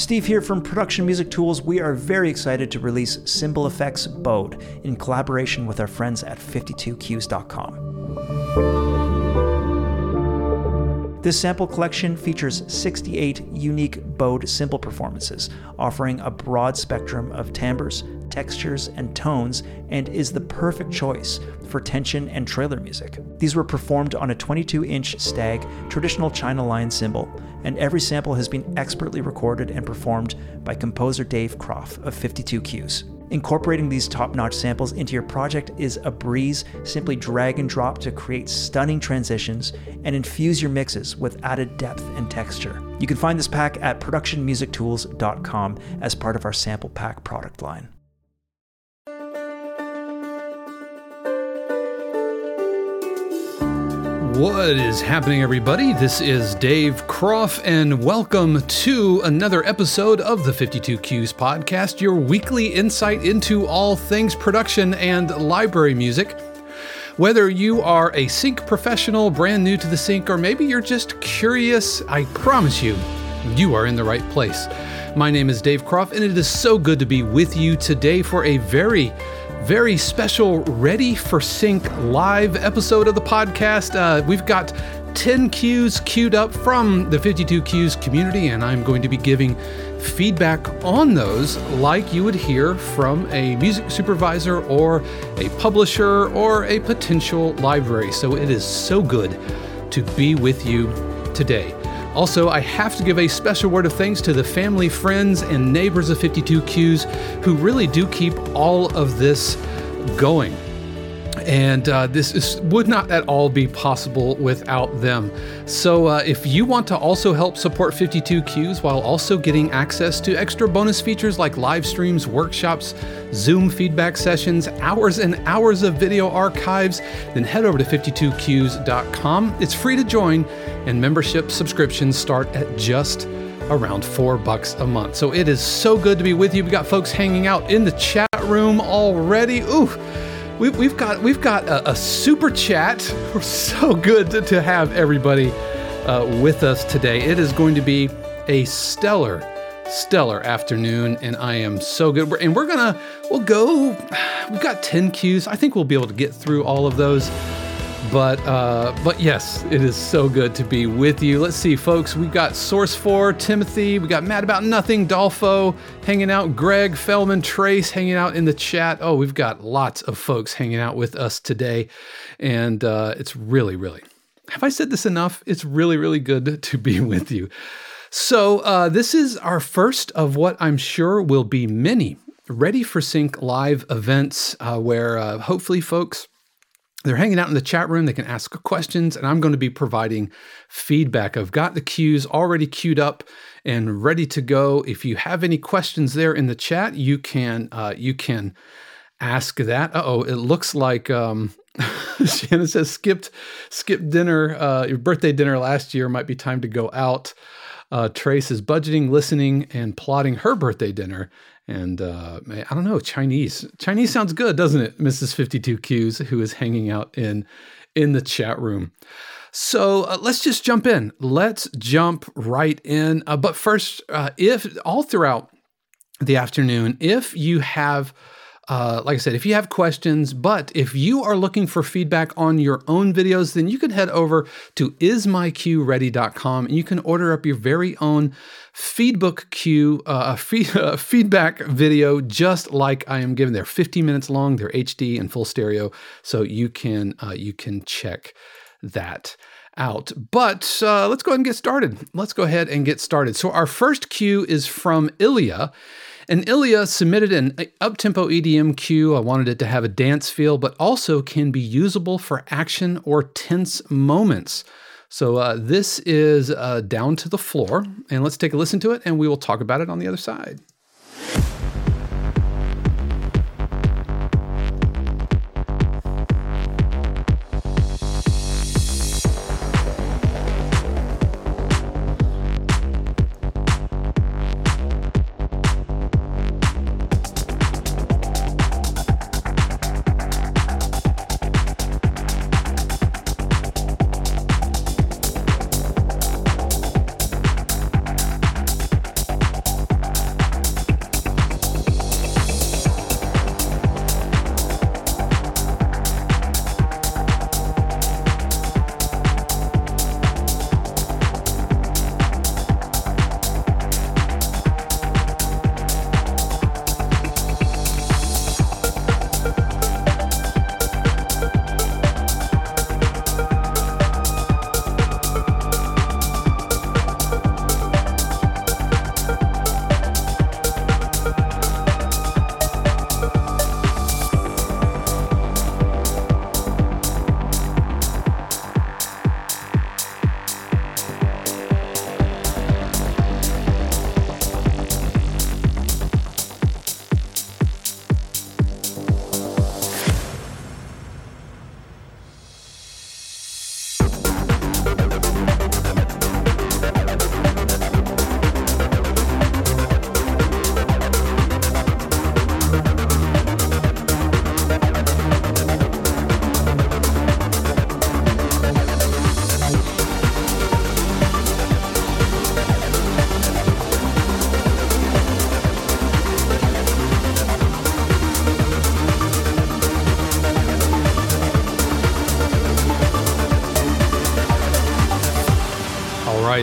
Steve here from Production Music Tools. We are very excited to release Cymbal Effects Bowed in collaboration with our friends at 52cues.com. This sample collection features 68 unique Bowed cymbal performances, offering a broad spectrum of timbres, textures, and tones, and is the perfect choice for tension and trailer music. These were performed on a 22 inch Stagg traditional China Lion cymbal, and every sample has been expertly recorded and performed by composer Dave Croft of 52 Cues. Incorporating these top notch samples into your project is a breeze. Simply drag and drop to create stunning transitions and infuse your mixes with added depth and texture. You can find this pack at productionmusictools.com as part of our sample pack product line. What is happening, everybody? This is Dave Croft, and welcome to another episode of the 52 Cues podcast, your weekly insight into all things production and library music. Whether you are a sync professional, brand new to the sync, or maybe you're just curious, I promise you, you are in the right place. My name is Dave Croft, and it is so good to be with you today for a very very special Ready for Sync live episode of the podcast. Uh, we've got 10 cues queued up from the 52 Cues community, and I'm going to be giving feedback on those like you would hear from a music supervisor or a publisher or a potential library. So it is so good to be with you today. Also, I have to give a special word of thanks to the family, friends, and neighbors of 52Cues who really do keep all of this going. And uh, this is, would not at all be possible without them. So, uh, if you want to also help support 52Cues while also getting access to extra bonus features like live streams, workshops, Zoom feedback sessions, hours and hours of video archives, then head over to 52Cues.com. It's free to join, and membership subscriptions start at just around four bucks a month. So it is so good to be with you. We got folks hanging out in the chat room already. Ooh, we, we've got we've got a, a super chat. We're so good to, to have everybody uh, with us today. It is going to be a stellar stellar afternoon and i am so good and we're gonna we'll go we've got 10 cues i think we'll be able to get through all of those but uh, but yes, it is so good to be with you. Let's see, folks. We've got Source Four, Timothy. We got Mad About Nothing, Dolfo hanging out. Greg, Fellman, Trace hanging out in the chat. Oh, we've got lots of folks hanging out with us today, and uh, it's really, really. Have I said this enough? It's really, really good to be with you. So uh, this is our first of what I'm sure will be many Ready for Sync live events, uh, where uh, hopefully, folks they're hanging out in the chat room. They can ask questions, and I'm going to be providing feedback. I've got the cues already queued up and ready to go. If you have any questions there in the chat, you can uh, you can ask that. oh, it looks like um, Shannon says skipped skipped dinner. Uh, your birthday dinner last year might be time to go out. Uh, Trace is budgeting, listening, and plotting her birthday dinner. And uh, I don't know, Chinese. Chinese sounds good, doesn't it, Mrs. 52 Cues, who is hanging out in in the chat room. So uh, let's just jump in. Let's jump right in. Uh, but first, uh, if all throughout the afternoon, if you have uh, like I said, if you have questions, but if you are looking for feedback on your own videos, then you can head over to ismycueready.com and you can order up your very own feedbook cue, uh, feed, uh, feedback video, just like I am giving. They're 15 minutes long. They're HD and full stereo, so you can uh, you can check that out. But uh, let's go ahead and get started. Let's go ahead and get started. So our first cue is from Ilya. And Ilya submitted an up-tempo EDM cue. I wanted it to have a dance feel, but also can be usable for action or tense moments. So uh, this is uh, down to the floor, and let's take a listen to it, and we will talk about it on the other side.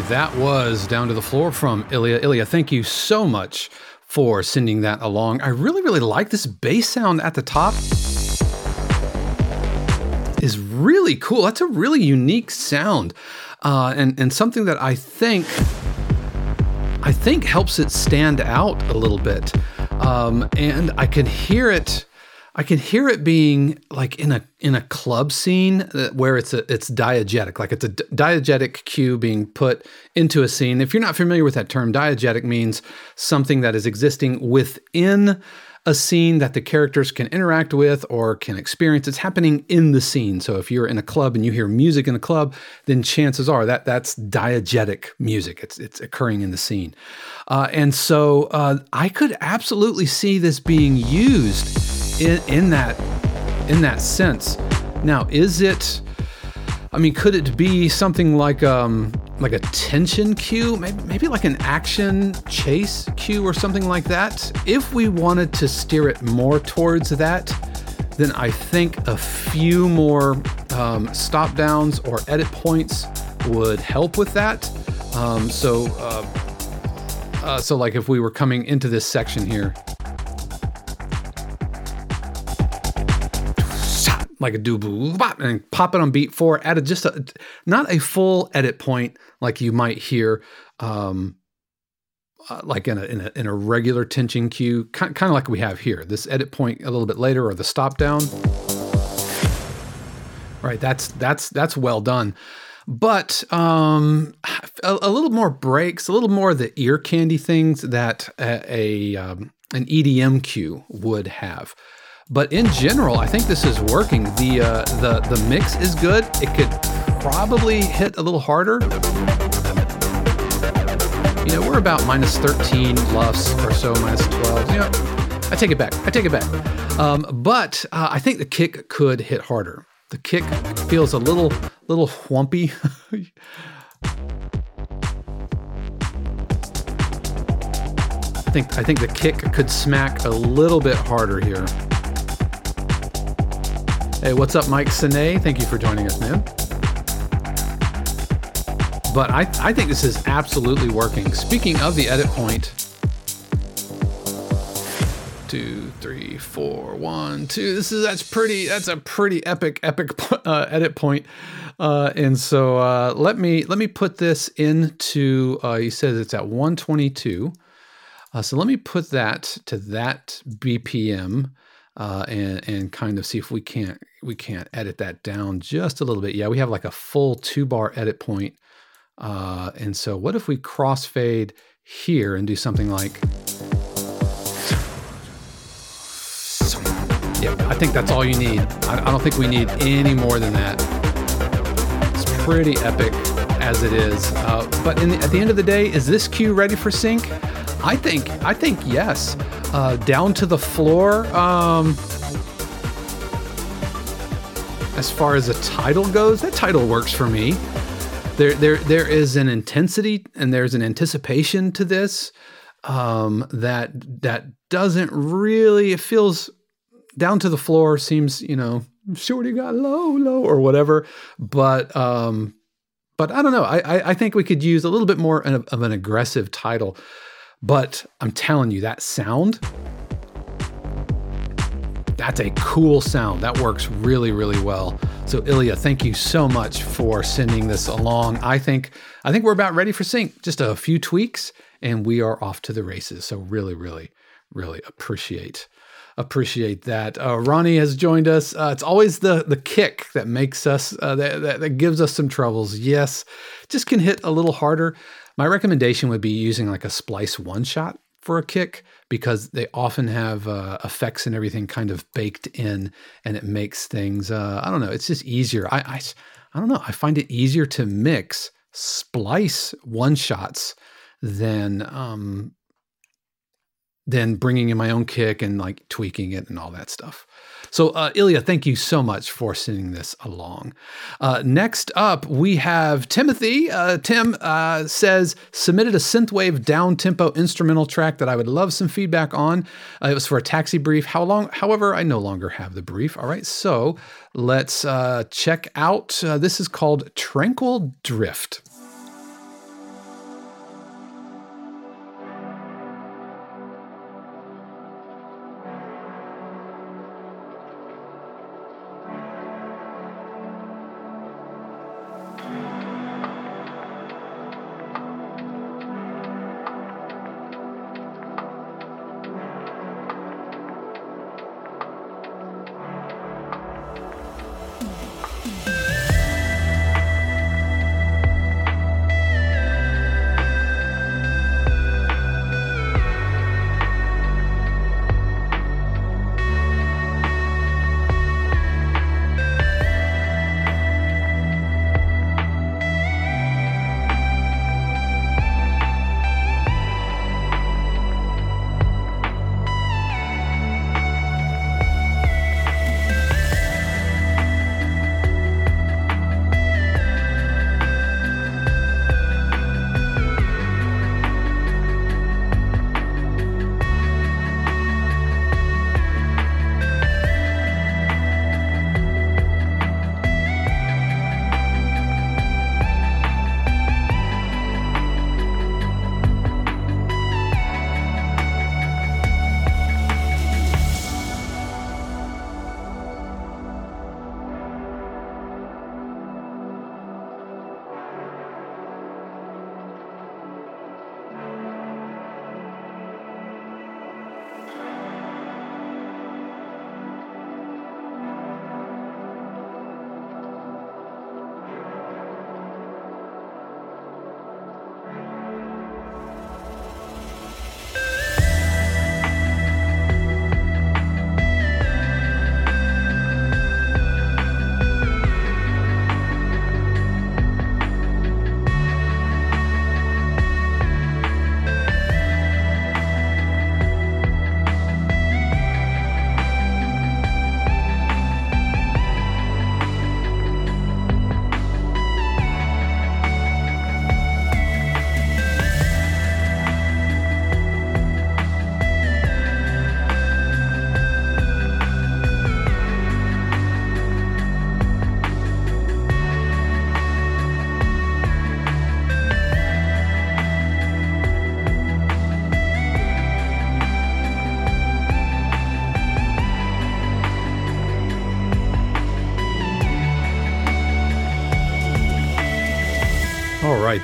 That was down to the floor from Ilya. Ilya, thank you so much for sending that along. I really, really like this bass sound at the top. Is really cool. That's a really unique sound, uh, and and something that I think I think helps it stand out a little bit. Um, and I can hear it I can hear it being like in a in a club scene uh, where it's a it's diegetic, like it's a diegetic cue being put into a scene. If you're not familiar with that term, diegetic means something that is existing within a scene that the characters can interact with or can experience. It's happening in the scene. So if you're in a club and you hear music in a club, then chances are that that's diegetic music. It's it's occurring in the scene, uh, and so uh, I could absolutely see this being used in, in that in that sense. Now, is it? I mean, could it be something like um like a tension cue, maybe, maybe like an action chase cue or something like that? If we wanted to steer it more towards that, then I think a few more um, stop downs or edit points would help with that. Um, so, uh, uh, so like if we were coming into this section here, like a do and pop it on beat four, add a, just a, not a full edit point like you might hear, um, uh, like in a, in a, in a regular tension cue, kind, kind of like we have here. This edit point a little bit later, or the stop down. Right, that's that's that's well done, but um, a, a little more breaks, a little more of the ear candy things that a, a um, an EDM cue would have. But in general, I think this is working. The uh, the the mix is good. It could probably hit a little harder. You know, we're about minus 13 LUFS or so, minus 12. You know, I take it back. I take it back. Um, but uh, I think the kick could hit harder. The kick feels a little little whumpy. I think I think the kick could smack a little bit harder here. Hey, what's up, Mike Sine? Thank you for joining us, man. But I, I think this is absolutely working. Speaking of the edit point, two, three, four, one, two. This is that's pretty. That's a pretty epic, epic uh, edit point. Uh, and so uh, let me let me put this into. Uh, he says it's at 122. Uh, so let me put that to that BPM uh, and and kind of see if we can't we can't edit that down just a little bit. Yeah, we have like a full two bar edit point. Uh, and so what if we crossfade here and do something like Yeah, I think that's all you need. I, I don't think we need any more than that. It's pretty epic as it is. Uh, but the, at the end of the day, is this cue ready for sync? I think I think yes. Uh, down to the floor. Um, as far as a title goes, that title works for me. There, there, there is an intensity and there's an anticipation to this um, that that doesn't really. It feels down to the floor. Seems you know, shorty got low, low, or whatever. But um, but I don't know. I, I think we could use a little bit more of an aggressive title. But I'm telling you, that sound, that's a cool sound. That works really, really well. So Ilya, thank you so much for sending this along. I think I think we're about ready for sync. Just a few tweaks and we are off to the races. So really, really, really appreciate appreciate that. Uh, Ronnie has joined us. Uh, it's always the the kick that makes us uh, that, that, that gives us some troubles. Yes, just can hit a little harder. My recommendation would be using like a splice one shot for a kick because they often have uh, effects and everything kind of baked in and it makes things uh, i don't know it's just easier. I, I i don't know i find it easier to mix splice one shots than um than bringing in my own kick and like tweaking it and all that stuff so, uh, Ilya, thank you so much for sending this along. Uh, next up, we have Timothy. Uh, Tim uh, says, submitted a synthwave down tempo instrumental track that I would love some feedback on. Uh, it was for a taxi brief. How long? However, I no longer have the brief. All right, so let's uh, check out. this is called Tranquil Drift.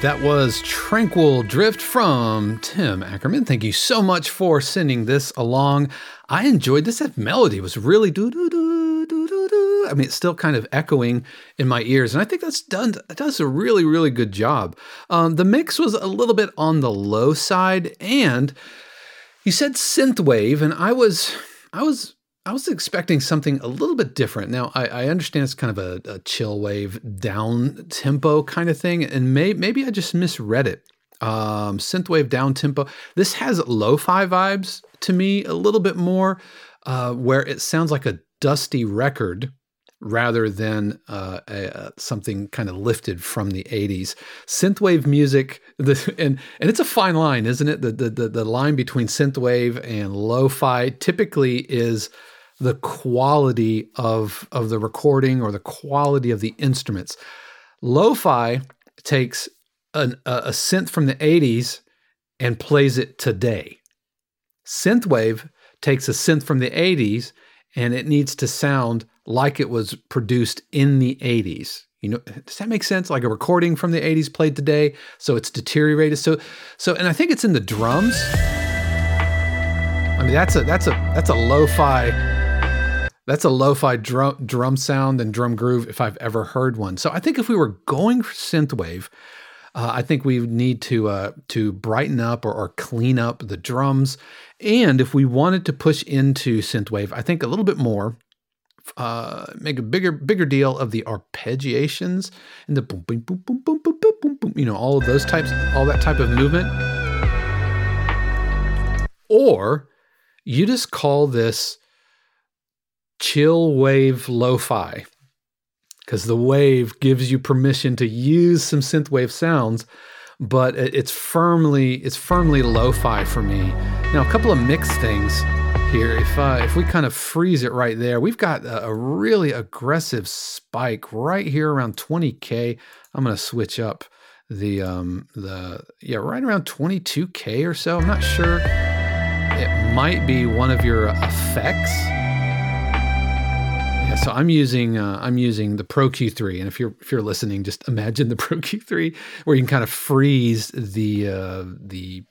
That was Tranquil Drift from Tim Ackerman. Thank you so much for sending this along. I enjoyed this. That melody was really do do do do do do. I mean, it's still kind of echoing in my ears, and I think that's done. It does a really really good job. Um, the mix was a little bit on the low side, and you said synthwave, and I was I was I was expecting something a little bit different. Now, I, I understand it's kind of a, a, chill wave, down tempo kind of thing, and may, maybe I just misread it. Um, synthwave down tempo. This has lo-fi vibes to me a little bit more, uh, where it sounds like a dusty record rather than uh, a, something kind of lifted from the 80s. Synthwave music, the, and and it's a fine line, isn't it? The, the the line between synthwave and lo-fi typically is the quality of of the recording or the quality of the instruments. Lo-fi takes an, a, a synth from the 80s and plays it today. Synthwave takes a synth from the 80s and it needs to sound like it was produced in the 80s. You know, does that make sense? Like a recording from the 80s played today, so it's deteriorated. So so and I think it's in the drums. I mean, that's a that's a that's a lo-fi that's a lo-fi drum drum sound and drum groove if I've ever heard one. So I think if we were going for synthwave, uh, I think we need to uh, to brighten up or, or, clean up the drums, and if we wanted to push into synthwave, I think a little bit more, uh, make a bigger bigger deal of the arpeggiations and the boom boom boom boom boom boom boom boom, boom you know all of those types, all that type of movement, or you just call this chill wave lo-fi because the wave gives you permission to use some synthwave sounds but it's firmly it's firmly lo-fi for me. Now a couple of mixed things here. If uh, if we kind of freeze it right there we've got a, a really aggressive spike right here around 20k i'm going to switch up the um the yeah right around 22k or so. I'm not sure. It might be one of your effects yeah, so I'm using uh, I'm using the Pro Q3, and if you're if you're listening, just imagine the Pro Q3 where you can kind of freeze the uh, the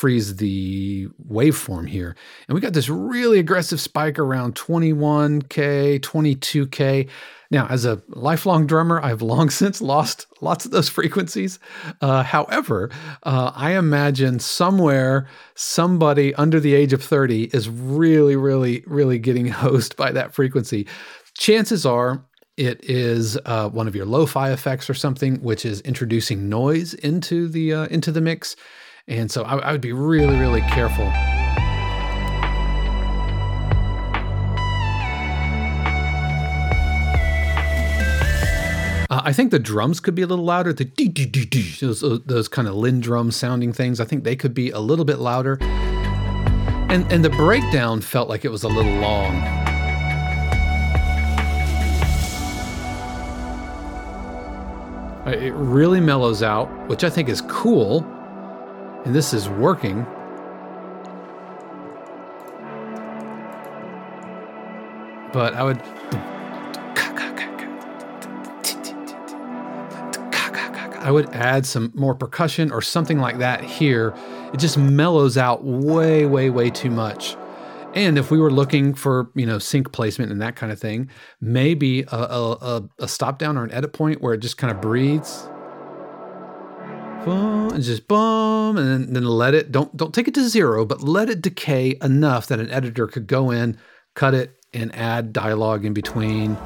freeze the waveform here. And we got this really aggressive spike around 21K, 22K. Now, as a lifelong drummer, I've long since lost lots of those frequencies. Uh, however, uh, I imagine somewhere somebody under the age of 30 is really, really, really getting hosed by that frequency. Chances are it is uh, one of your lo-fi effects or something, which is introducing noise into the uh, into the mix. And so I, I would be really, really careful Uh, I think the drums could be a little louder. The dee, dee, dee, dee, those, those kind of LinnDrum sounding things. I think they could be a little bit louder. And and the breakdown felt like it was a little long. Uh, it really mellows out, which I think is cool. And this is working. But I would I would add some more percussion or something like that here. It just mellows out way, way, way too much. And if we were looking for, you know, sync placement and that kind of thing, maybe a, a, a stop down or an edit point where it just kind of breathes. Boom, and just boom, and then, then let it, don't, don't take it to zero, but let it decay enough that an editor could go in, cut it, and add dialogue in between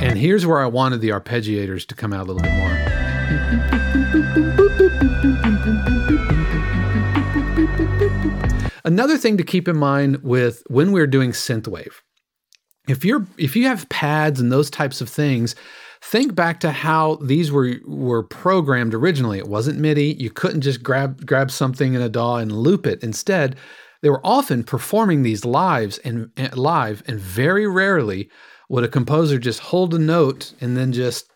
And here's where I wanted the arpeggiators to come out a little bit more. Another thing to keep in mind with when we're doing synthwave, if you're if you have pads and those types of things, think back to how these were were programmed originally. It wasn't MIDI. You couldn't just grab grab something in a DAW and loop it. Instead, they were often performing these lives and, live and very rarely would a composer just hold a note and then just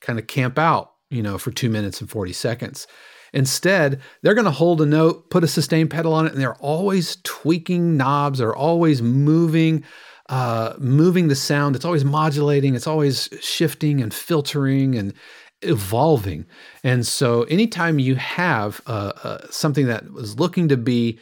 kind of camp out, you know, for two minutes and 40 seconds? Instead, they're going to hold a note, put a sustain pedal on it, and they're always tweaking knobs, they're always moving uh, moving the sound. It's always modulating. It's always shifting and filtering and evolving. And so, anytime you have uh, uh, something that was looking to be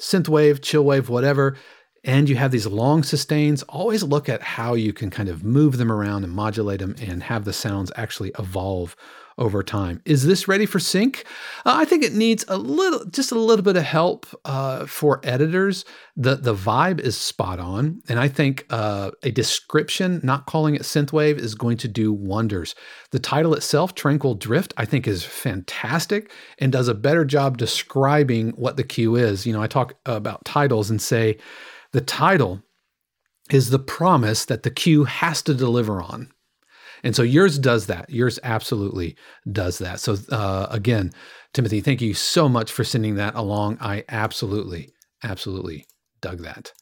synthwave, chillwave, whatever, and you have these long sustains, always look at how you can kind of move them around and modulate them and have the sounds actually evolve over time. Is this ready for sync? Uh, I think it needs a little, just a little bit of help uh, for editors. The the vibe is spot on, and I think uh, a description, not calling it synthwave, is going to do wonders. The title itself, Tranquil Drift, I think is fantastic and does a better job describing what the cue is. You know, I talk about titles and say the title is the promise that the cue has to deliver on. And so yours does that. Yours absolutely does that. So uh, again, Timothy, thank you so much for sending that along. I absolutely, absolutely dug that.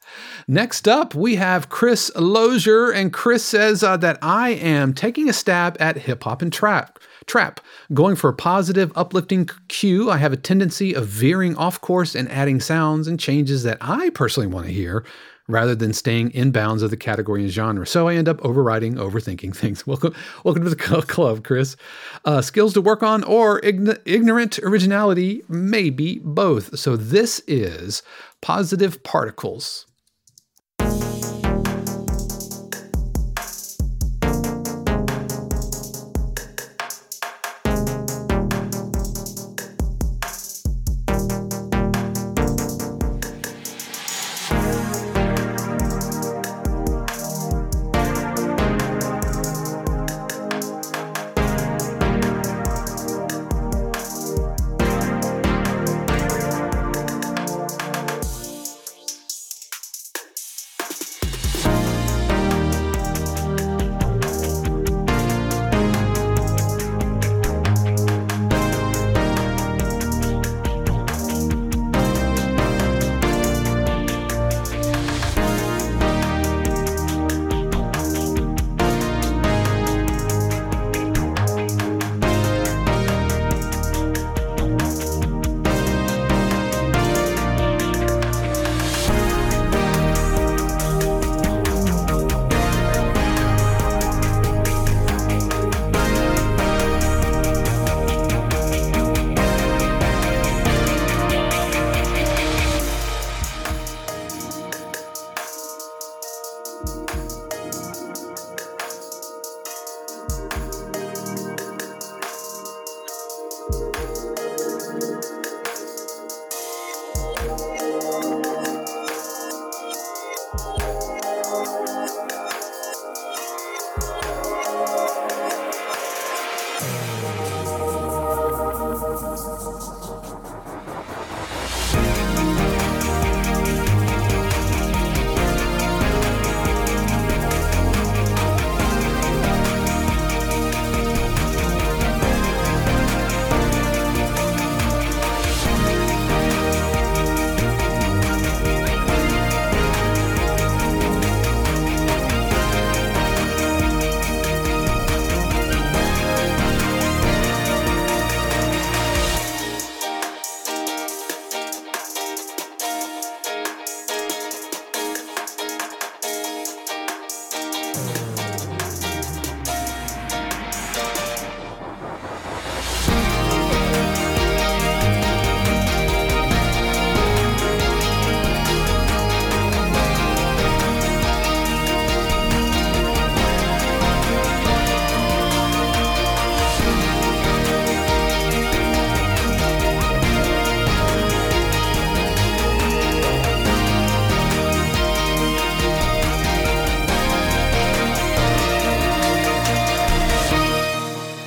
Next up, we have Chris Lozier, and Chris says uh, that I am taking a stab at hip hop and trap. Trap, going for a positive, uplifting cue. I have a tendency of veering off course and adding sounds and changes that I personally want to hear rather than staying in bounds of the category and genre. So I end up overriding, overthinking things. Welcome, welcome to the club, Chris. Uh, skills to work on or ign- ignorant originality, maybe both. So this is positive particles.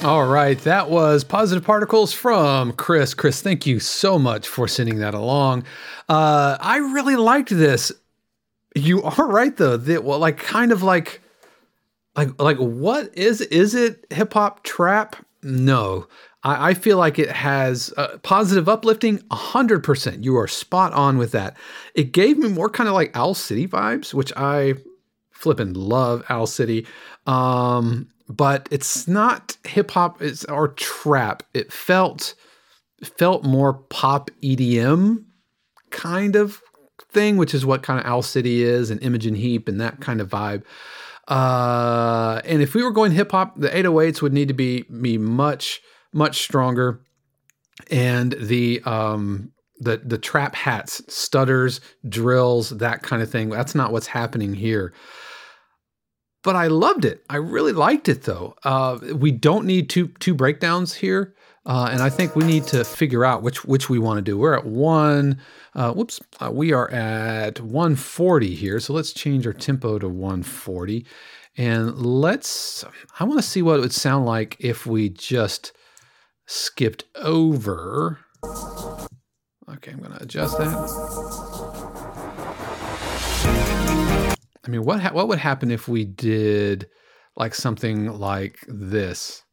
Right, that was Positive Particles from Chris. Chris, thank you so much for sending that along. Uh, I really liked this. You are right though. That well, like kind of like, like like what is is it hip hop trap? No, I, I, feel like it has uh, positive uplifting. hundred percent. You are spot on with that. It gave me more kind of like Owl City vibes, which I flipping love Owl City. Um, but it's not hip hop it's or trap. It felt felt more pop EDM kind of thing, which is what kind of Owl City is, and Imogen Heap, and that kind of vibe. Uh, and if we were going hip hop, the 808s would need to be be much much stronger, and the um the the trap hats, stutters, drills, that kind of thing. That's not what's happening here. But I loved it. I really liked it though. Uh, we don't need two two breakdowns here. Uh, and I think we need to figure out which which we want to do. We're at one. Uh, whoops, uh, we are at 140 here. So let's change our tempo to 140, and let's. I want to see what it would sound like if we just skipped over. Okay, I'm going to adjust that. I mean, what ha- what would happen if we did like something like this?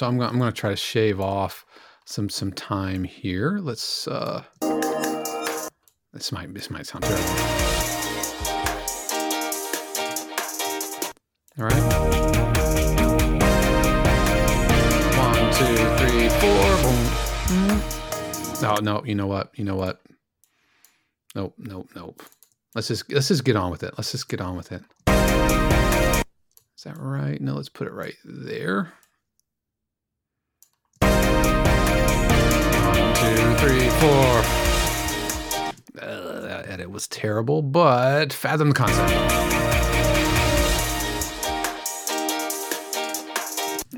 So I'm gonna, I'm gonna try to shave off some some time here. Let's uh, this might this might sound terrible. All right. One, two, three, four. Boom. No, no. You know what? You know what? Nope, nope, nope. Let's just let's just get on with it. Let's just get on with it. Is that right? No, let's put it right there. Two, three, four. Uh, that edit was terrible, but fathom the concept.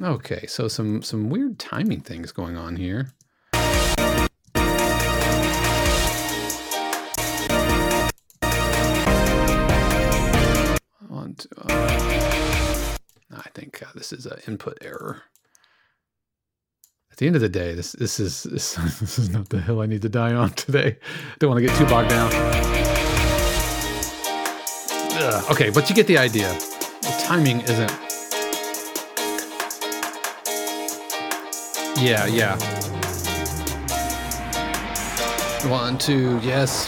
Okay, so some some weird timing things going on here. On to, uh, I think uh, this is an input error at the end of the day, this this is this, this is not the hill I need to die on today. Don't want to get too bogged down. Ugh. Okay, but you get the idea. The timing isn't. Yeah, yeah. One, two, yes.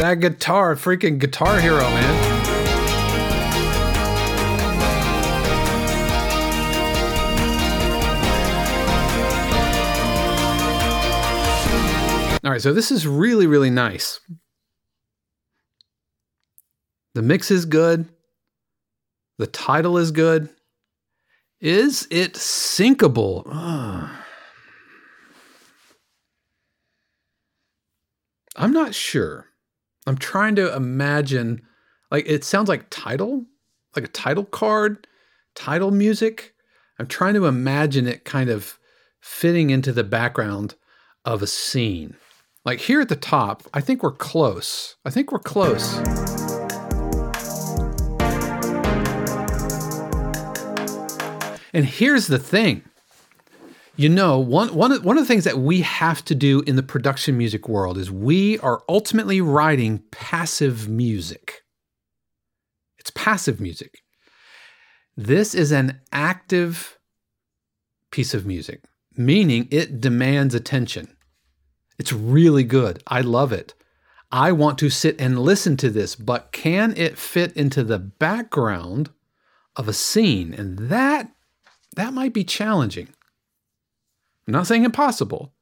That guitar, freaking Guitar Hero, man. All right, so this is really, really nice. The mix is good. The title is good. Is it syncable? I'm not sure. I'm trying to imagine, like, it sounds like title, like a title card, title music. I'm trying to imagine it kind of fitting into the background of a scene. Like here at the top, I think we're close. I think we're close. And here's the thing. You know, one, one, one of the things that we have to do in the production music world is we are ultimately writing passive music. It's passive music. This is an active piece of music, meaning it demands attention. It's really good. I love it. I want to sit and listen to this, but can it fit into the background of a scene? And that that might be challenging. I'm not saying impossible,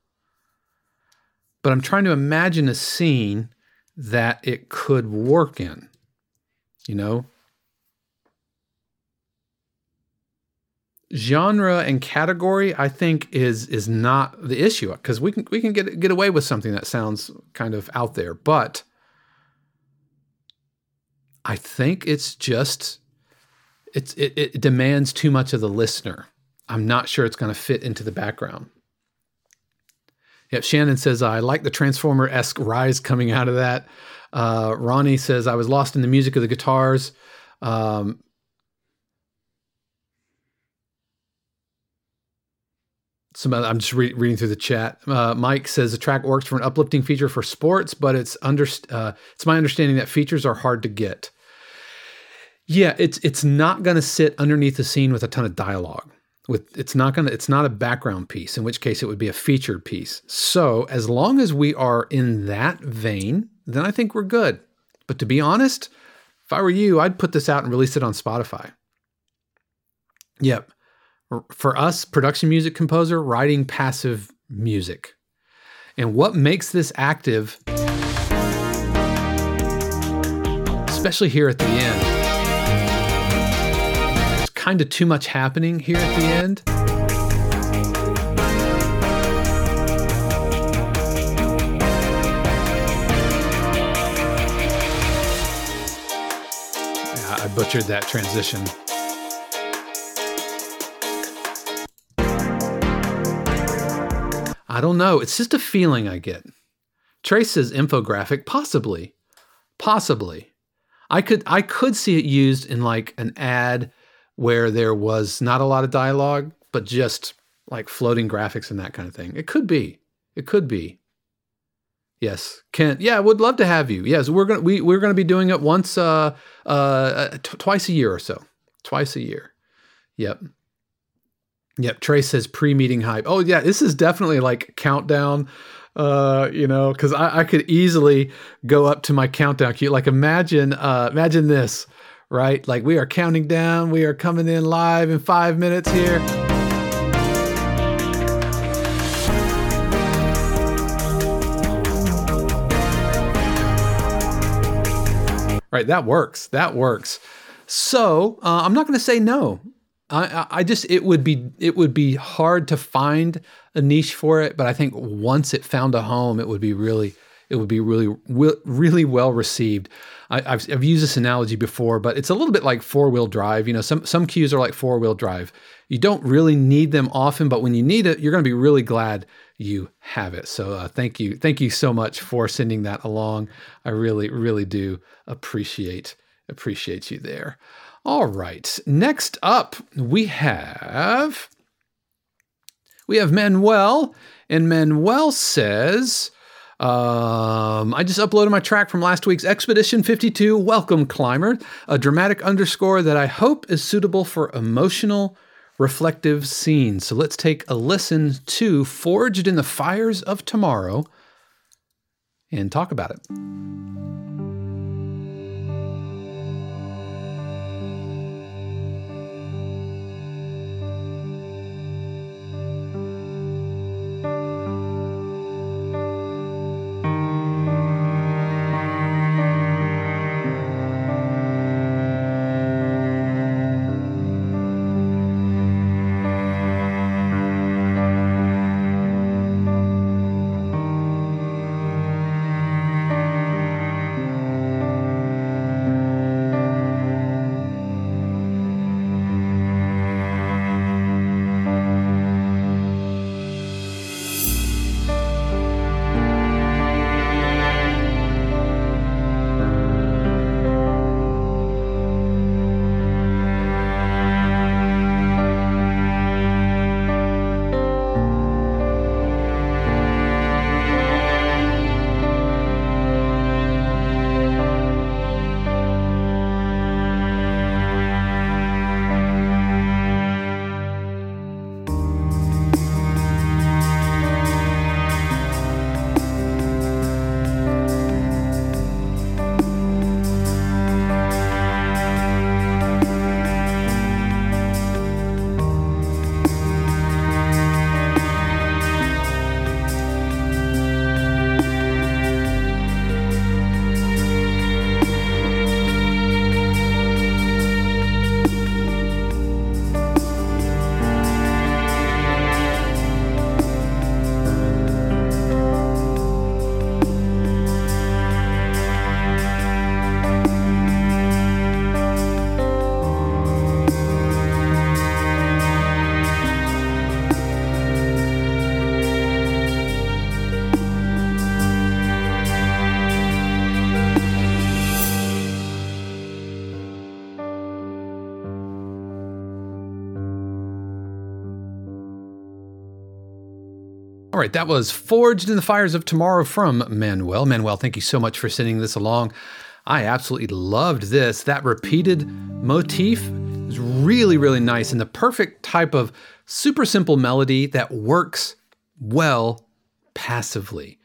but I'm trying to imagine a scene that it could work in. You know, genre and category i think is is not the issue because we can we can get get away with something that sounds kind of out there but i think it's just it's it, it demands too much of the listener i'm not sure it's going to fit into the background Yep, Shannon says I like the Transformer esque rise coming out of that. Uh, Ronnie says I was lost in the music of the guitars. Um, some I'm just re- reading through the chat. Uh, Mike says the track works for an uplifting feature for sports, but it's under uh, it's my understanding that features are hard to get. Yeah, it's it's not going to sit underneath the scene with a ton of dialogue. With it's not going to it's not a background piece. In which case, it would be a featured piece. So as long as we are in that vein, then I think we're good. But to be honest, if I were you, I'd put this out and release it on Spotify. Yep for us, production music composer, writing passive music. And what makes this active, especially here at the end, there's kind of too much happening here at the end. I butchered that transition. I don't know. It's just a feeling I get. Trace says infographic, possibly. Possibly. I could I could see it used in like an ad where there was not a lot of dialogue, but just like floating graphics and that kind of thing. It could be. It could be. Yes, Kent. Yeah, would love to have you. Yes, we're gonna we we're gonna be doing it once uh uh t- twice a year or so. Twice a year. Yep. Yep, Trey says pre-meeting hype. Oh yeah, this is definitely like countdown. Uh, you know, because I, I could easily go up to my countdown cue. Like imagine, uh, imagine this, right? Like we are counting down. We are coming in live in five minutes here. Right, that works. That works. So uh, I'm not going to say no. I, I just it would be it would be hard to find a niche for it, but I think once it found a home, it would be really it would be really really well received. I, have I've used this analogy before, but it's a little bit like four wheel drive. You know, some some cues are like four wheel drive. You don't really need them often, but when you need it, you're going to be really glad you have it. So uh, thank you, thank you so much for sending that along. I really really do appreciate appreciate you there. All right. Next up, we have we have Manuel, and Manuel says, um, I just uploaded my track from last week's Expedition 52 Welcome Climber, a dramatic underscore that I hope is suitable for emotional, reflective scenes. So let's take a listen to Forged in the Fires of Tomorrow and talk about it. Right, that was Forged in the Fires of Tomorrow from Manuel. Manuel, thank you so much for sending this along. I absolutely loved this. That repeated motif is really, really nice and the perfect type of super simple melody that works well passively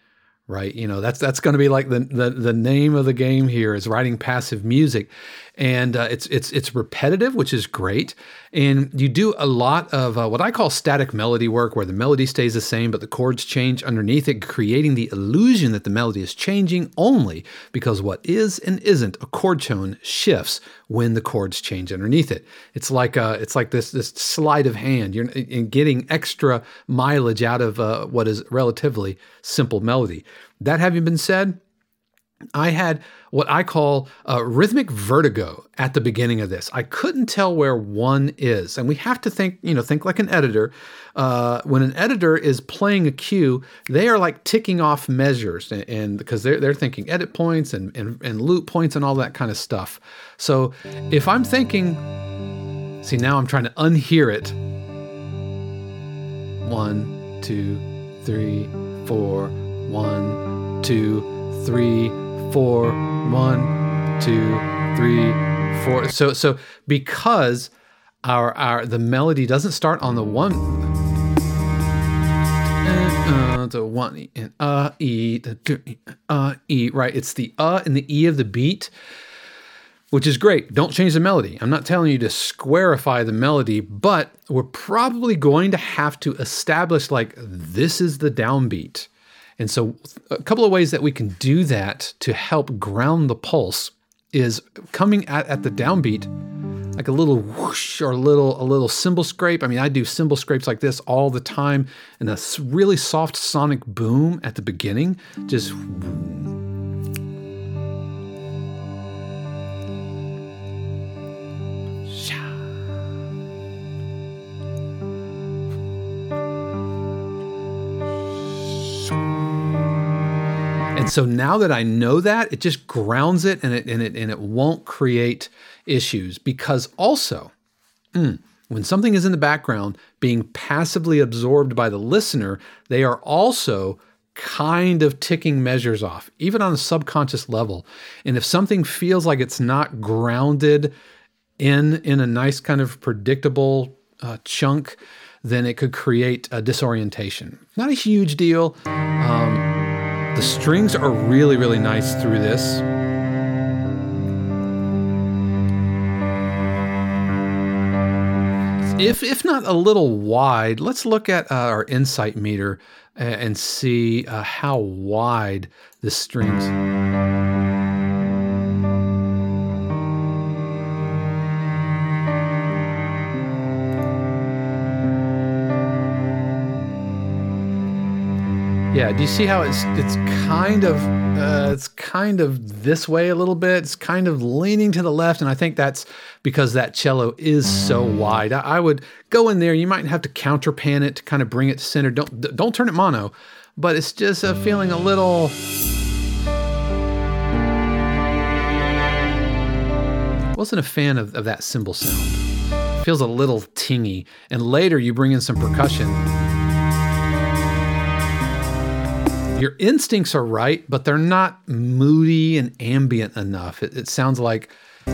right you know that's that's going to be like the, the the name of the game here is writing passive music and uh, it's it's it's repetitive, which is great. And you do a lot of uh, what I call static melody work, where the melody stays the same, but the chords change underneath it, creating the illusion that the melody is changing only because what is and isn't a chord tone shifts when the chords change underneath it. It's like uh, it's like this this sleight of hand. You're in getting extra mileage out of uh, what is relatively simple melody. That having been said, I had what I call a rhythmic vertigo at the beginning of this. I couldn't tell where one is, and we have to think, you know, think like an editor. Uh, when an editor is playing a cue, they are like ticking off measures, and, and because they're they're thinking edit points and, and and loop points and all that kind of stuff. So if I'm thinking, see now I'm trying to unhear it. One, two, three, four. One, two, three four, one, two, three, four. So so because our our the melody doesn't start on the one. Uh, the one and uh e the two, uh e right. It's the uh and the e of the beat which is great. Don't change the melody. I'm not telling you to squarify the melody but we're probably going to have to establish like this is the downbeat and so, a couple of ways that we can do that to help ground the pulse is coming at, at the downbeat, like a little whoosh or a little a little cymbal scrape. I mean, I do cymbal scrapes like this all the time, and a really soft sonic boom at the beginning, just. So now that I know that, it just grounds it and it and it and it won't create issues because also mm, when something is in the background being passively absorbed by the listener, they are also kind of ticking measures off, even on a subconscious level. And if something feels like it's not grounded in in a nice kind of predictable uh, chunk, then it could create a disorientation. Not a huge deal. Um, the strings are really, really nice through this. If, if not a little wide, let's look at uh, our insight meter and see uh, how wide the strings. Yeah, do you see how it's it's kind of uh, it's kind of this way a little bit. It's kind of leaning to the left, and I think that's because that cello is so wide. I, I would go in there. You might have to counterpan it to kind of bring it to center. Don't don't turn it mono, but it's just uh, feeling a little. Wasn't a fan of, of that cymbal sound. feels a little tingy, and later you bring in some percussion your instincts are right, but they're not moody and ambient enough. It, it sounds like. All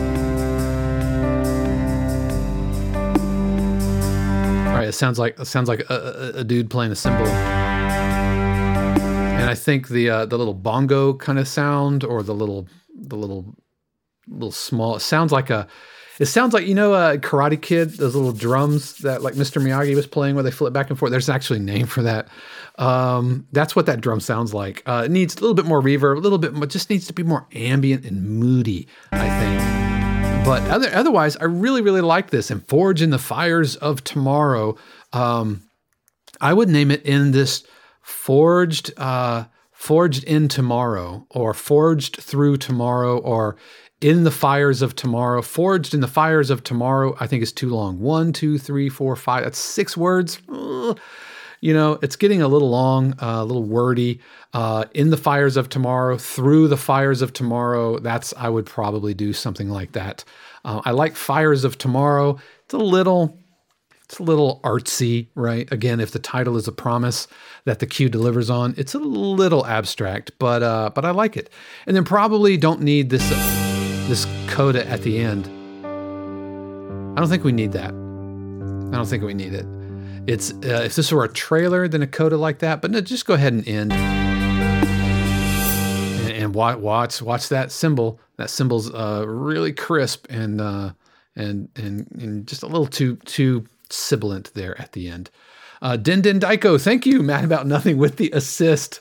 right, it sounds like it sounds like a, a, a dude playing a cymbal, and I think the uh, the little bongo kind of sound or the little the little little small. It sounds like a it sounds like you know a uh, Karate Kid, those little drums that like Mr. Miyagi was playing where they flip back and forth. There's actually a name for that. Um, that's what that drum sounds like. Uh, it needs a little bit more reverb, a little bit, but just needs to be more ambient and moody, I think. But other, otherwise, I really, really like this. And Forge in the Fires of Tomorrow. Um, I would name it in this forged, uh, forged in tomorrow, or forged through tomorrow, or in the fires of tomorrow, forged in the fires of tomorrow, I think is too long. One, two, three, four, five. That's six words. You know, it's getting a little long, uh, a little wordy. Uh, in the fires of tomorrow, through the fires of tomorrow. That's I would probably do something like that. Uh, I like fires of tomorrow. It's a little, It's a little artsy, right? Again, if the title is a promise that the cue delivers on, it's a little abstract, but uh, but I like it. And then probably don't need this this coda at the end. I don't think we need that. I don't think we need it. It's uh, if this were a trailer, then a coda like that. But no, just go ahead and end and, and watch watch that cymbal. That cymbal's uh, really crisp and uh, and and and just a little too too sibilant there at the end. Uh, Den Den Daiko, thank you, Mad About Nothing, with the assist.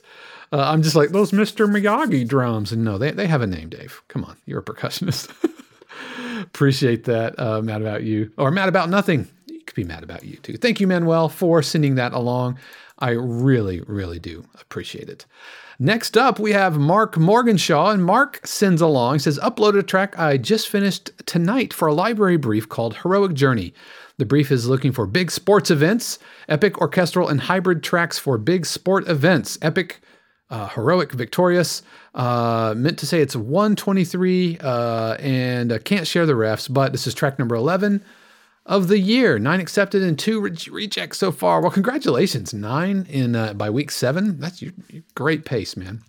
Uh, I'm just like, those Mr. Miyagi drums. And no, they, they have a name, Dave. Come on, you're a percussionist. Appreciate that, uh, Mad About You. Or Mad About Nothing. You could be mad about you too. Thank you, Manuel, for sending that along. I really, really do appreciate it. Next up, we have Mark Morganshaw, and Mark sends along, says, Uploaded a track I just finished tonight for a library brief called Heroic Journey. The brief is looking for big sports events, epic, orchestral, and hybrid tracks for big sport events. Epic, uh, heroic, victorious. Uh, meant to say it's 123 uh, and uh, can't share the refs, but this is track number 11 of the year. Nine accepted and two re- rejects so far. Well, congratulations. Nine in uh, by week seven. That's your, your great pace, man.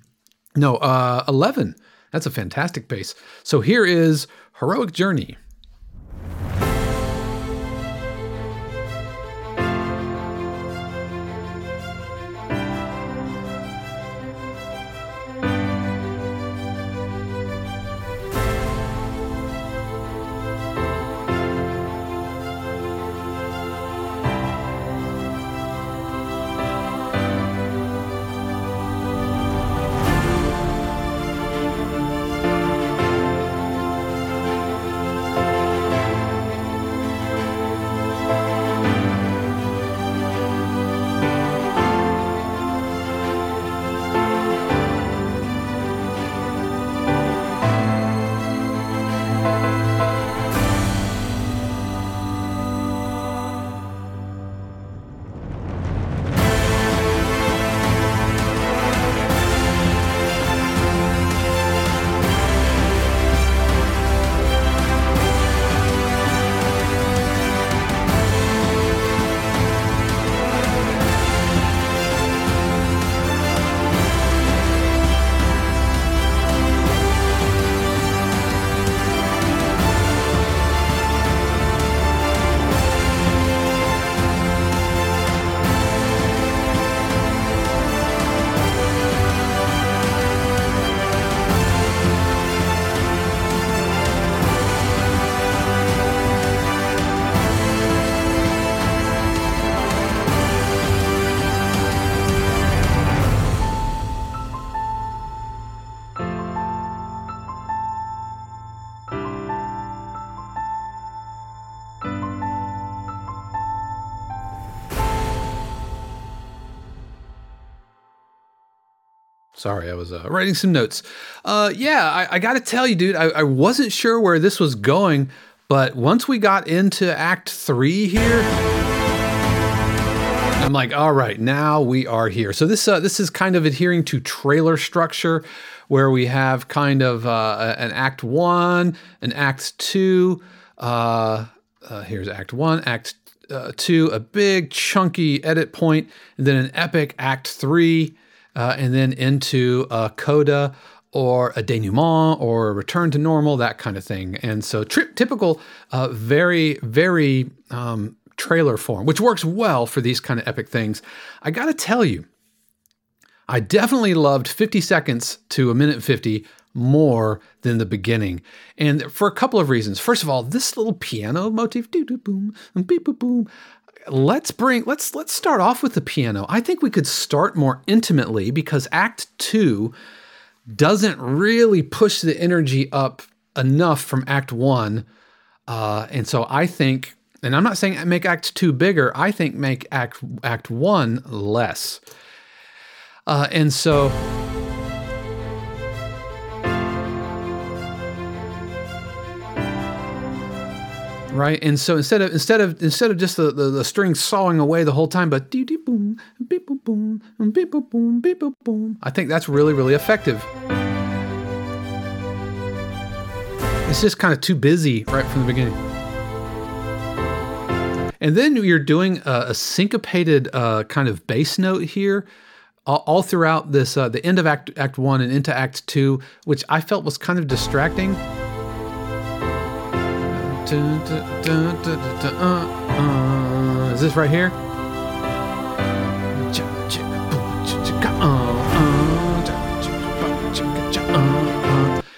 No, uh, 11. That's a fantastic pace. So here is Heroic Journey. Sorry, I was uh, writing some notes. Uh, yeah, I, I got to tell you, dude, I, I, wasn't sure where this was going, but once we got into Act Three here, I'm like, all right, now we are here. So this uh, this is kind of adhering to trailer structure, where we have kind of uh, an Act One, an Act Two. Uh, uh, here's Act One, Act Two, a big chunky edit point, and then an epic Act Three uh, and then into a coda or a denouement or a return to normal, that kind of thing. And so, tri- typical, uh, very, very um, trailer form, which works well for these kind of epic things. I got to tell you, I definitely loved 50 seconds to a minute 50 more than the beginning. And for a couple of reasons. First of all, this little piano motif, doo doo boom, beep boom, boom, let's bring let's let's start off with the piano. I think we could start more intimately because act 2 doesn't really push the energy up enough from act 1. Uh, and so I think and I'm not saying make act 2 bigger, I think make act act 1 less. Uh, and so right? And so instead of instead of instead of just the, the, the string sawing away the whole time, but dee dee boom, beep boom boom, beep boom beep boom. I think that's really really effective. It's just kind of too busy right from the beginning. And then you're doing a, a syncopated uh, kind of bass note here all, all throughout this, uh, the end of Act, Act 1 and into Act 2, which I felt was kind of distracting. Is this right here?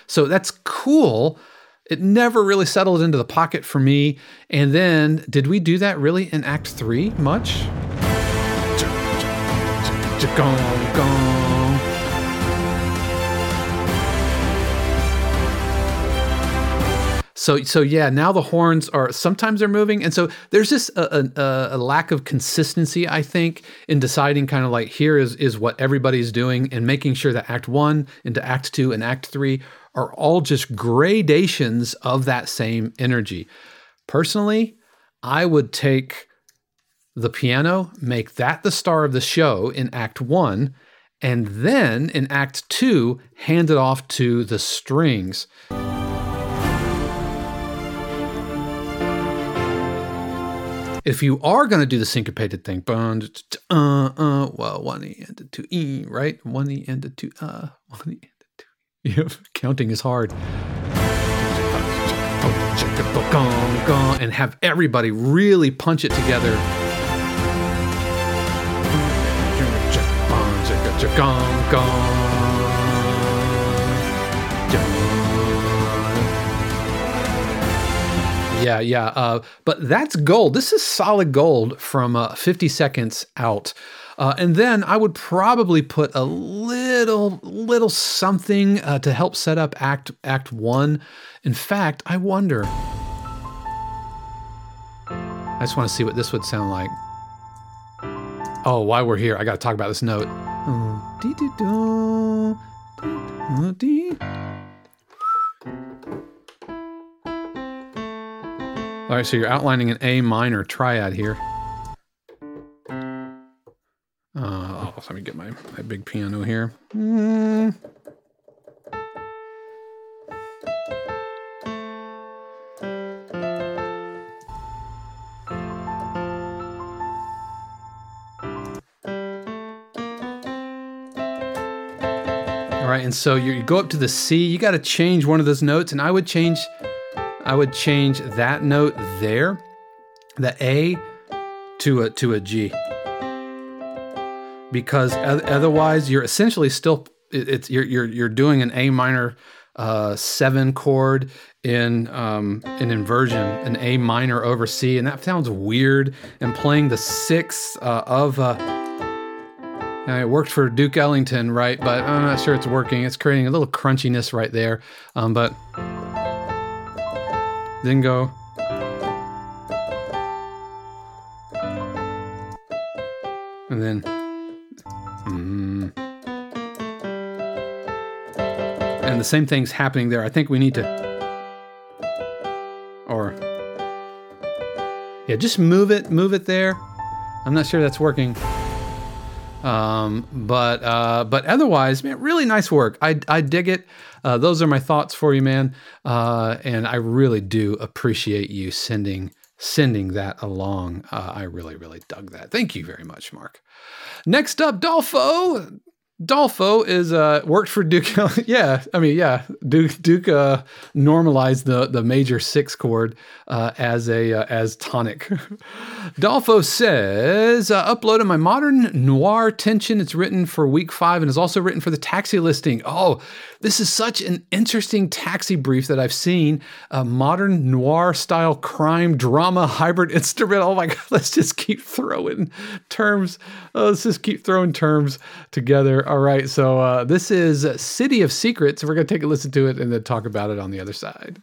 So that's cool. It never really settled into the pocket for me. And then, did we do that really in Act 3 much? So so yeah, now the horns are sometimes they're moving, and so there's just a, a, a, lack of consistency, I think, in deciding kind of like here is is what everybody's doing, and making sure that Act One into Act Two and Act Three are all just gradations of that same energy. Personally, I would take the piano, make that the star of the show in Act One, and then in Act Two, hand it off to the strings. If you are going to do the syncopated thing, uh, uh, well, one E and a two E, right? One E and a two, uh, one E and a two. Yeah, counting is hard. And have everybody really punch it together. Yeah, yeah. Uh, but that's gold. This is solid gold from uh, 50 seconds out. Uh, and then I would probably put a little, little something uh, to help set up Act Act One. In fact, I wonder. I just want to see what this would sound like. Oh, while we're here, I got to talk about this note. All right, so you're outlining an A minor triad here. Uh, oh, let me get my, my big piano here. Mm. All right, and so you, you go up to the C, you got to change one of those notes, and I would change I would change that note there, the A, to a to a G. Because otherwise, you're essentially still it's you're you're you're doing an A minor uh, seven chord in um, in inversion, an A minor over C, and that sounds weird. And playing the sixth uh, of uh, it worked for Duke Ellington, right? But I'm not sure it's working. It's creating a little crunchiness right there. Um, but then go. And then. Mm, and the same thing's happening there. I think we need to. Or. Yeah, just move it, move it there. I'm not sure that's working. Um, but uh, but otherwise, man, really nice work. I I dig it. Uh, those are my thoughts for you, man. Uh, and I really do appreciate you sending sending that along. Uh, I really really dug that. Thank you very much, Mark. Next up, Dolfo. Dolfo is uh worked for Duke. yeah, I mean, yeah, Duke Duke uh, normalized the the major six chord uh, as a uh, as tonic. Dolfo says uh, uploaded my modern noir tension. It's written for week five and is also written for the taxi listing. Oh, this is such an interesting taxi brief that I've seen. A modern noir style crime drama hybrid instrument. Oh my God, let's just keep throwing terms. Oh, let's just keep throwing terms together. All right, so uh, this is City of Secrets. We're going to take a listen to it and then talk about it on the other side.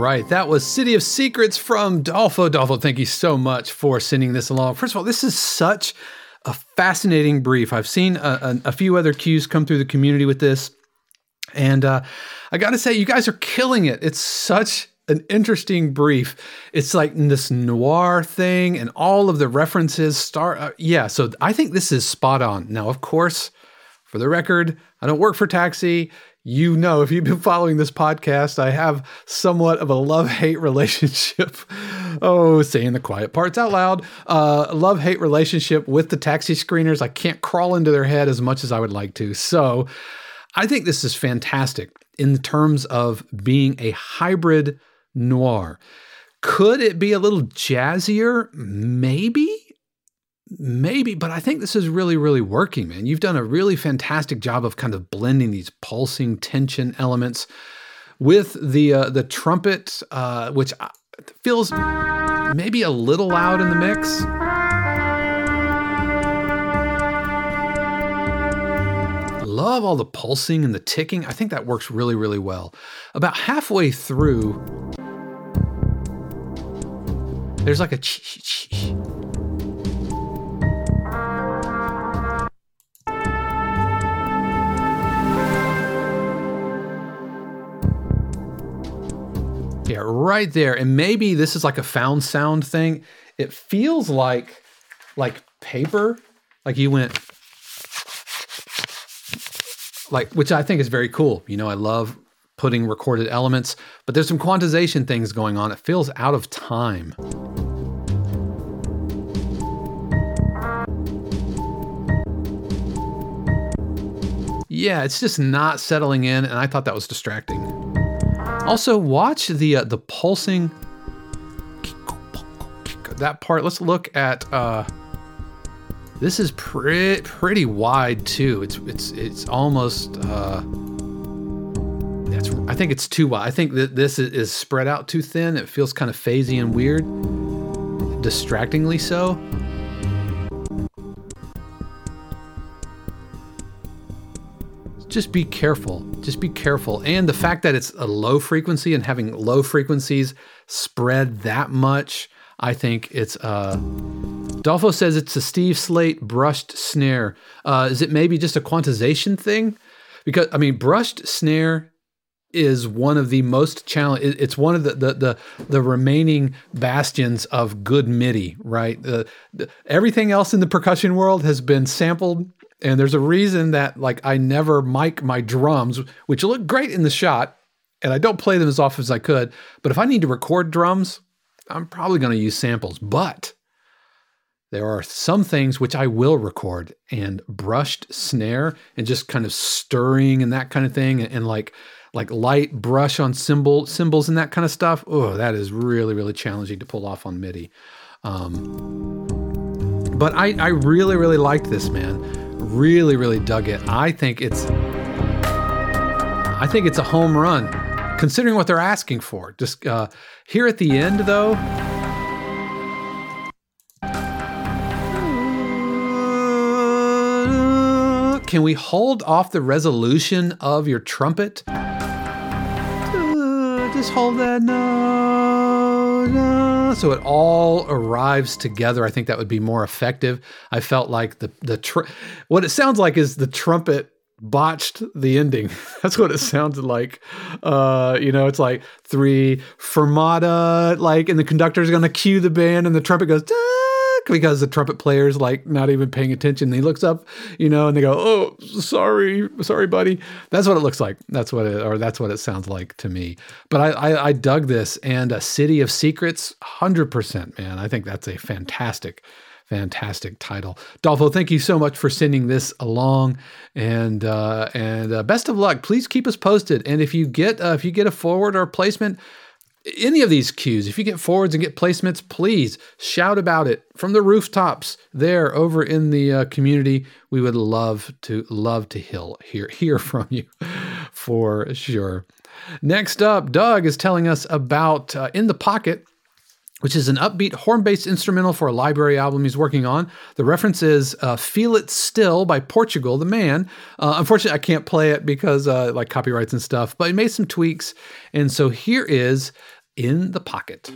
Right, that was City of Secrets from Dolfo. Dolfo, thank you so much for sending this along. First of all, this is such a fascinating brief. I've seen a, a, a few other cues come through the community with this, and uh, I got to say, you guys are killing it. It's such an interesting brief. It's like this noir thing and all of the references start. Uh, yeah, so I think this is spot on. Now, of course, for the record, I don't work for Taxi. You know, if you've been following this podcast, I have somewhat of a love hate relationship. oh, saying the quiet parts out loud. Uh, love hate relationship with the taxi screeners. I can't crawl into their head as much as I would like to. So I think this is fantastic in terms of being a hybrid noir. Could it be a little jazzier? Maybe. Maybe, but I think this is really, really working, man. You've done a really fantastic job of kind of blending these pulsing tension elements with the uh, the trumpet, uh, which uh, feels maybe a little loud in the mix. Love all the pulsing and the ticking. I think that works really, really well. About halfway through, there's like a Yeah, right there. And maybe this is like a found sound thing. It feels like like paper. Like you went like which I think is very cool. You know, I love putting recorded elements, but there's some quantization things going on. It feels out of time. Yeah, it's just not settling in, and I thought that was distracting. Also, watch the uh, the pulsing that part. Let's look at uh, this is pretty pretty wide too. It's it's it's almost uh, that's I think it's too wide. I think that this is, is spread out too thin. It feels kind of phasey and weird, distractingly so. Just be careful. Just be careful. And the fact that it's a low frequency and having low frequencies spread that much, I think it's uh Dolfo says it's a Steve Slate brushed snare. Uh, is it maybe just a quantization thing? Because I mean, brushed snare is one of the most challenge. It's one of the, the the the, remaining bastions of good MIDI, right? the, everything else in the percussion world has been sampled and there's a reason that like I never mic my drums, which look great in the shot, and I don't play them as often as I could. But if I need to record drums, I'm probably going to use samples. But there are some things which I will record and brushed snare and just kind of stirring and that kind of thing and, and like like light brush on cymbal cymbals and that kind of stuff. Oh, that is really really challenging to pull off on MIDI. Um, but I I really really liked this man really, really dug it. I think it's I think it's a home run, considering what they're asking for. Just uh, here at the end, though. Can we hold off the resolution of your trumpet? Just hold that note. No so it all arrives together. I think that would be more effective. I felt like the the tr- what it sounds like is the trumpet botched the ending. That's what it sounded like. Uh, you know, it's like three fermata, like, and the conductor's gonna cue the band, and the trumpet goes. Dah! Because the trumpet player's like not even paying attention. He looks up, you know, and they go, "Oh, sorry, sorry, buddy." That's what it looks like. That's what it, or that's what it sounds like to me. But I, I, I dug this, and a City of Secrets, hundred percent, man. I think that's a fantastic fantastic title. Dolfo, thank you so much for sending this along, and uh, and uh, best of luck. Please keep us posted. And if you get uh, if you get a forward or placement, any of these cues, if you get forwards and get placements, please shout about it from the rooftops there over in the uh, community. We would love to love to hear hear from you for sure. Next up, Doug is telling us about uh, in the pocket which is an upbeat horn based instrumental for a library album he's working on. The reference is uh, Feel It Still by Portugal the Man. Uh, unfortunately, I can't play it because uh, like copyrights and stuff, but he made some tweaks. And so here is in the pocket.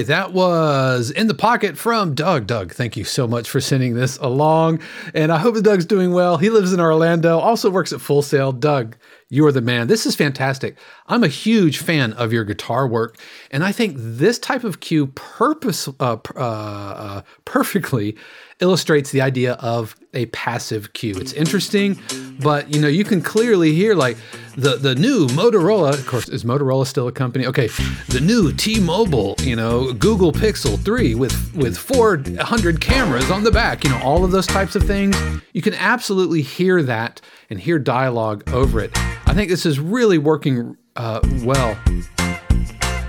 Right, that was in the pocket from Doug. Doug, thank you so much for sending this along. And I hope that Doug's doing well. He lives in Orlando, also works at Full Sail. Doug, you are the man. This is fantastic. I'm a huge fan of your guitar work, and I think this type of cue purpose uh, uh, uh, perfectly illustrates the idea of a passive cue. It's interesting, but you know you can clearly hear like the the new Motorola. Of course, is Motorola still a company? Okay, the new T-Mobile, you know, Google Pixel 3 with with 400 cameras on the back. You know, all of those types of things. You can absolutely hear that and hear dialogue over it. I think this is really working uh, well.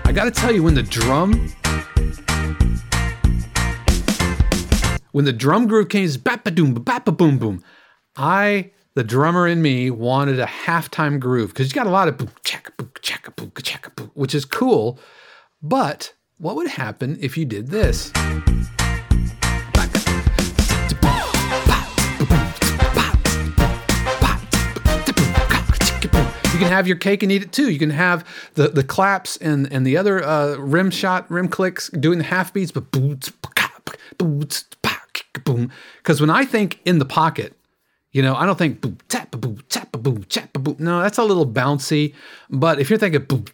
I got to tell you, when the drum when the drum groove came, bap doom bap boom boom. I, the drummer in me, wanted a halftime groove because you got a lot of boom chaka boom chaka boom chaka boom, which is cool. But what would happen if you did this? You can have your cake and eat it too. You can have the the claps and and the other uh, rim shot, rim clicks, doing the half beats, but boots, boots, boom. Because when I think in the pocket, you know, I don't think boom, tap, boom, tap, boom, tap, boom. No, that's a little bouncy. But if you're thinking boom,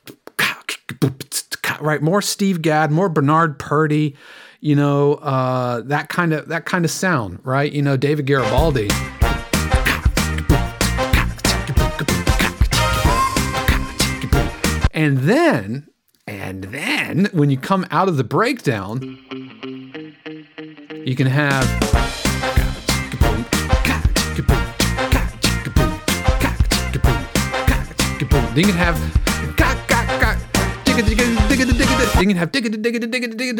right, more Steve Gadd, more Bernard Purdie, you know, uh, that kind of that kind of sound, right? You know, David Garibaldi. And then, and then when you come out of the breakdown, you can have then you can have you can have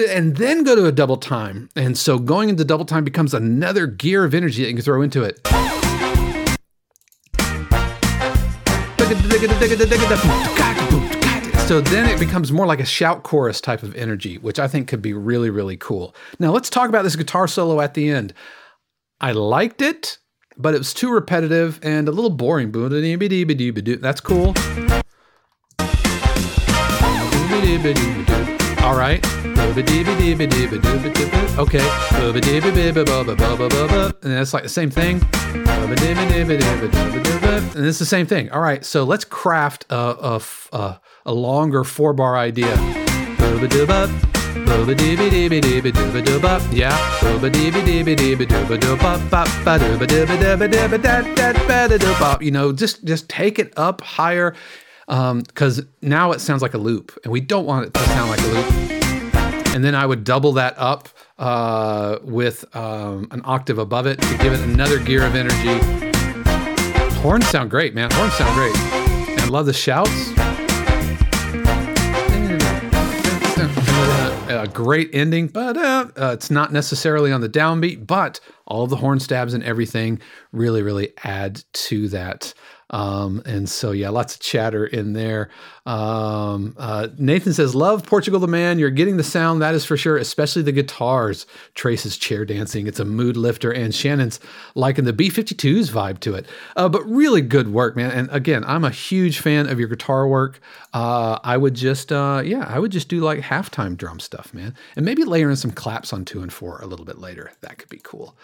and then go to a double time. And so going into double time becomes another gear of energy that you can throw into it. So then it becomes more like a shout chorus type of energy, which I think could be really, really cool. Now let's talk about this guitar solo at the end. I liked it, but it was too repetitive and a little boring. That's cool. All right. Okay. And that's like the same thing. And it's the same thing. All right. So let's craft a, a, a, a longer four bar idea. Yeah. You know, just just take it up higher because um, now it sounds like a loop, and we don't want it to sound like a loop. And then I would double that up uh, with um, an octave above it to give it another gear of energy. Horns sound great, man. Horns sound great. And I love the shouts. A great ending, but uh, uh, it's not necessarily on the downbeat. But all the horn stabs and everything really, really add to that Um, and so, yeah, lots of chatter in there. Um, uh, Nathan says, Love Portugal the Man. You're getting the sound, that is for sure, especially the guitars. Trace's chair dancing. It's a mood lifter. And Shannon's liking the B 52's vibe to it. Uh, but really good work, man. And again, I'm a huge fan of your guitar work. Uh, I would just, uh, yeah, I would just do like halftime drum stuff, man. And maybe layer in some claps on two and four a little bit later. That could be cool.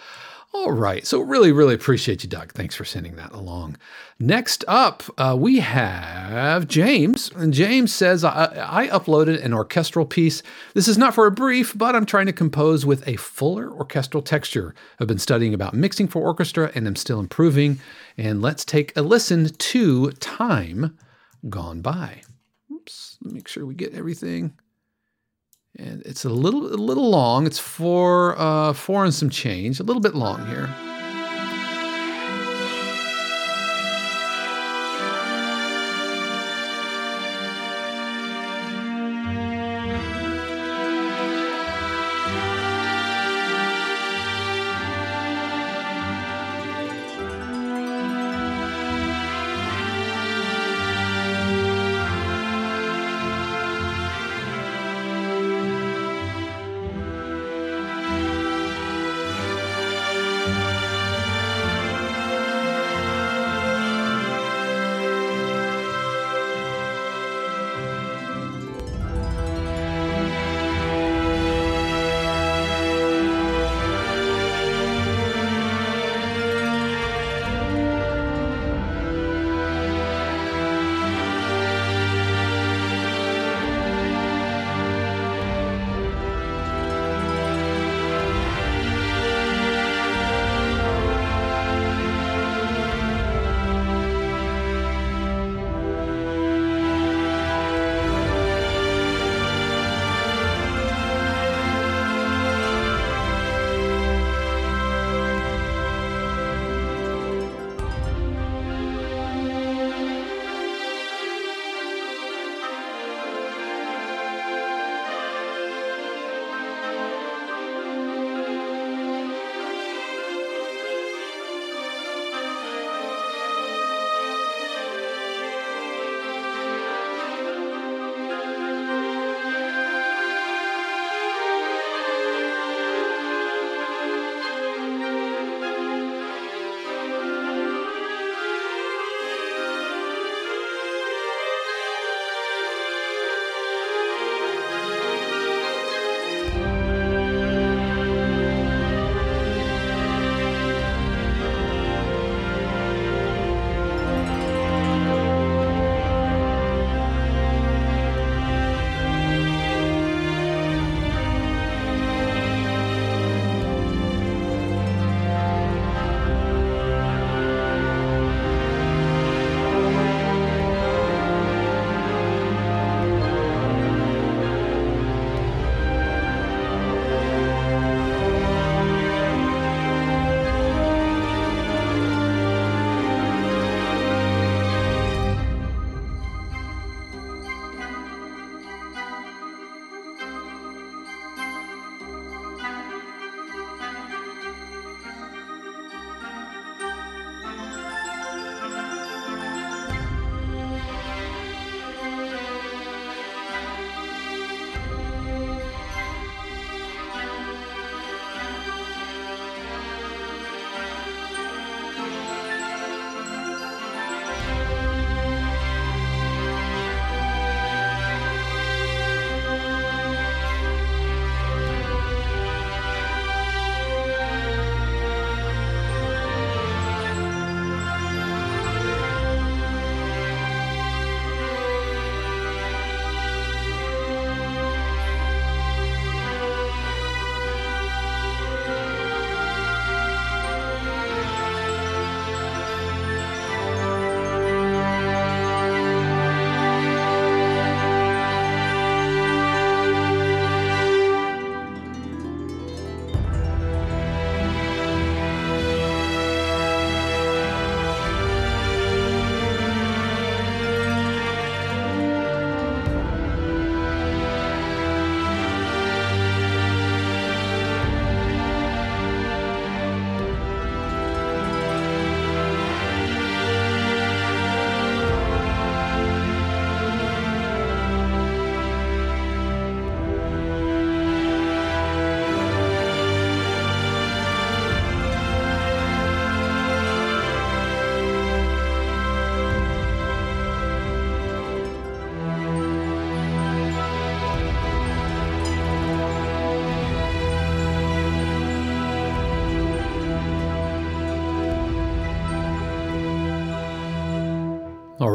All right. So, really, really appreciate you, Doug. Thanks for sending that along. Next up, uh, we have James. And James says, I, I, uploaded an orchestral piece. This is not for a brief, but I'm trying to compose with a fuller orchestral texture. I've been studying about mixing for orchestra and I'm still improving. And let's take a listen to Time Gone By. Oops. Make sure we get everything and it's a little a little long. It's four uh, four and some change, a little bit long here.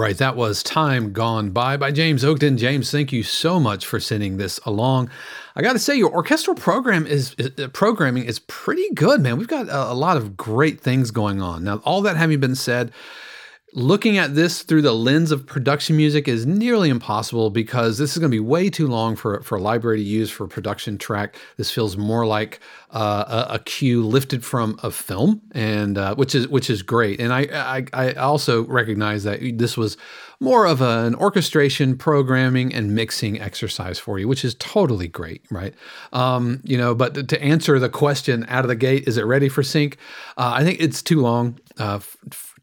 Right, that was Time Gone By by James Oakton. James, thank you so much for sending this along. I got to say, your orchestral program is, is uh, programming is pretty good, man. We've got a, a lot of great things going on. Now, all that having been said, Looking at this through the lens of production music is nearly impossible because this is going to be way too long for, for a library to use for a production track. This feels more like uh, a, a, cue lifted from a film, and uh, which is which is great. And I, I, I also recognize that this was more of a, an orchestration, programming, and mixing exercise for you, which is totally great, right? Um, you know, but to answer the question out of the gate, is it ready for sync? Uh, I think it's too long. Uh,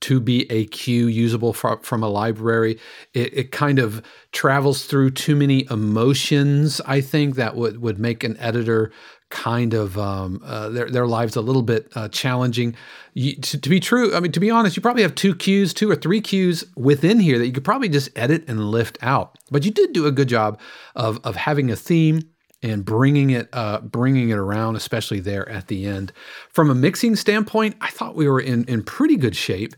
to be a cue usable for, from a library. It, it, kind of travels through too many emotions, I think, that would, would make an editor kind of um, uh, their, their lives a little bit uh, challenging. You, to, to, be true, I mean, to be honest, you probably have two cues, two or three cues within here that you could probably just edit and lift out. But you did do a good job of, of having a theme and bringing it uh, bringing it around, especially there at the end. From a mixing standpoint, I thought we were in in pretty good shape.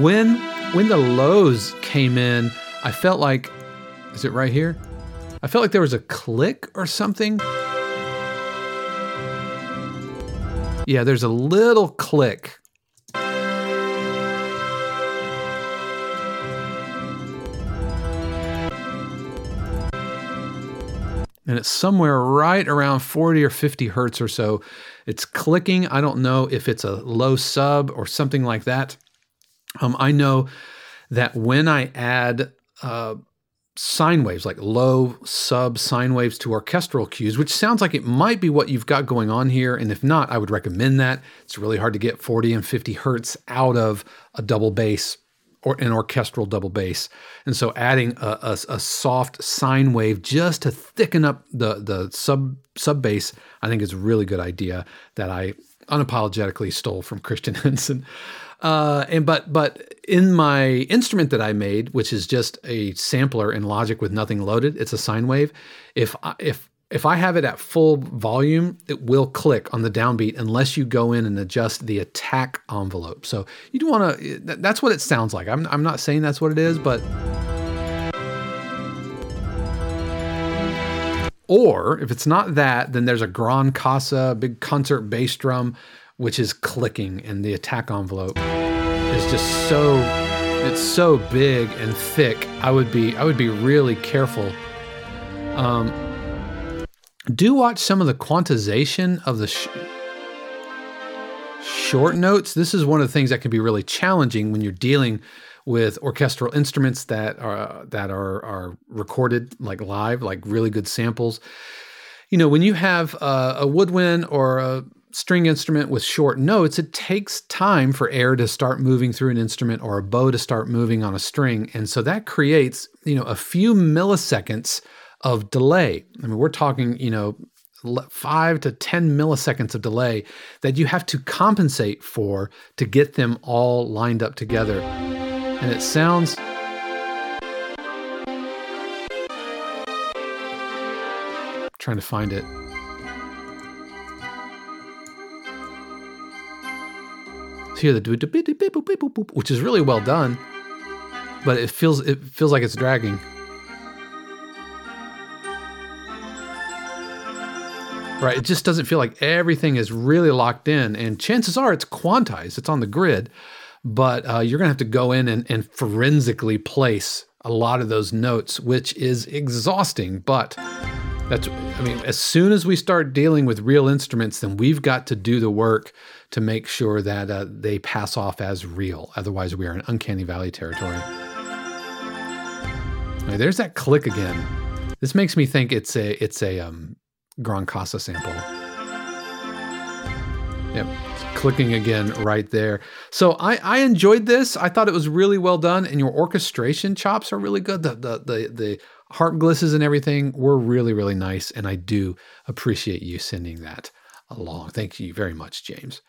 When when the lows came in, I felt like is it right here? I felt like there was a click or something. Yeah, there's a little click and it's somewhere right around 40 or 50 hertz or so. It's clicking. I don't know if it's a low sub or something like that. Um, I know that when I add uh, sine waves, like low sub sine waves to orchestral cues, which sounds like it might be what you've got going on here. And if not, I would recommend that. It's really hard to get 40 and 50 hertz out of a double bass or an orchestral double bass. And so adding a, a, a, soft sine wave just to thicken up the, the sub sub bass, I think is a really good idea that I unapologetically stole from Christian Henson. Uh, and but but in my instrument that I made, which is just a sampler in Logic with nothing loaded, it's a sine wave. If if if I have it at full volume, it will click on the downbeat unless you go in and adjust the attack envelope. So you do want to, that's what it sounds like. I'm, I'm not saying that's what it is, but. Or if it's not that, then there's a Grand Casa, big concert bass drum, which is clicking, and the attack envelope is just so, it's so big and thick. I would be, I would be really careful. Um, do watch some of the quantization of the sh- short notes. This is one of the things that can be really challenging when you're dealing with orchestral instruments that are that are are recorded like live, like really good samples. You know, when you have a, a woodwind or a string instrument with short notes, it takes time for air to start moving through an instrument or a bow to start moving on a string, and so that creates you know a few milliseconds of delay. I mean, we're talking, you know, five to 10 milliseconds of delay that you have to compensate for to get them all lined up together. And it sounds. trying to find it. So the which is really well done, but it feels it feels like it's dragging. Right. It just doesn't feel like everything is really locked in. And chances are it's quantized, it's on the grid, but uh, you're going to have to go in and, and forensically place a lot of those notes, which is exhausting. But that's, I mean, as soon as we start dealing with real instruments, then we've got to do the work to make sure that uh, they pass off as real. Otherwise, we are in uncanny valley territory. Right, there's that click again. This makes me think it's a it's a um, Grand Casa sample. Yep, clicking again right there. So I, I enjoyed this. I thought it was really well done, and your orchestration chops are really good. The the the the harp glisses and everything were really really nice, and I do appreciate you sending that along. Thank you very much, James.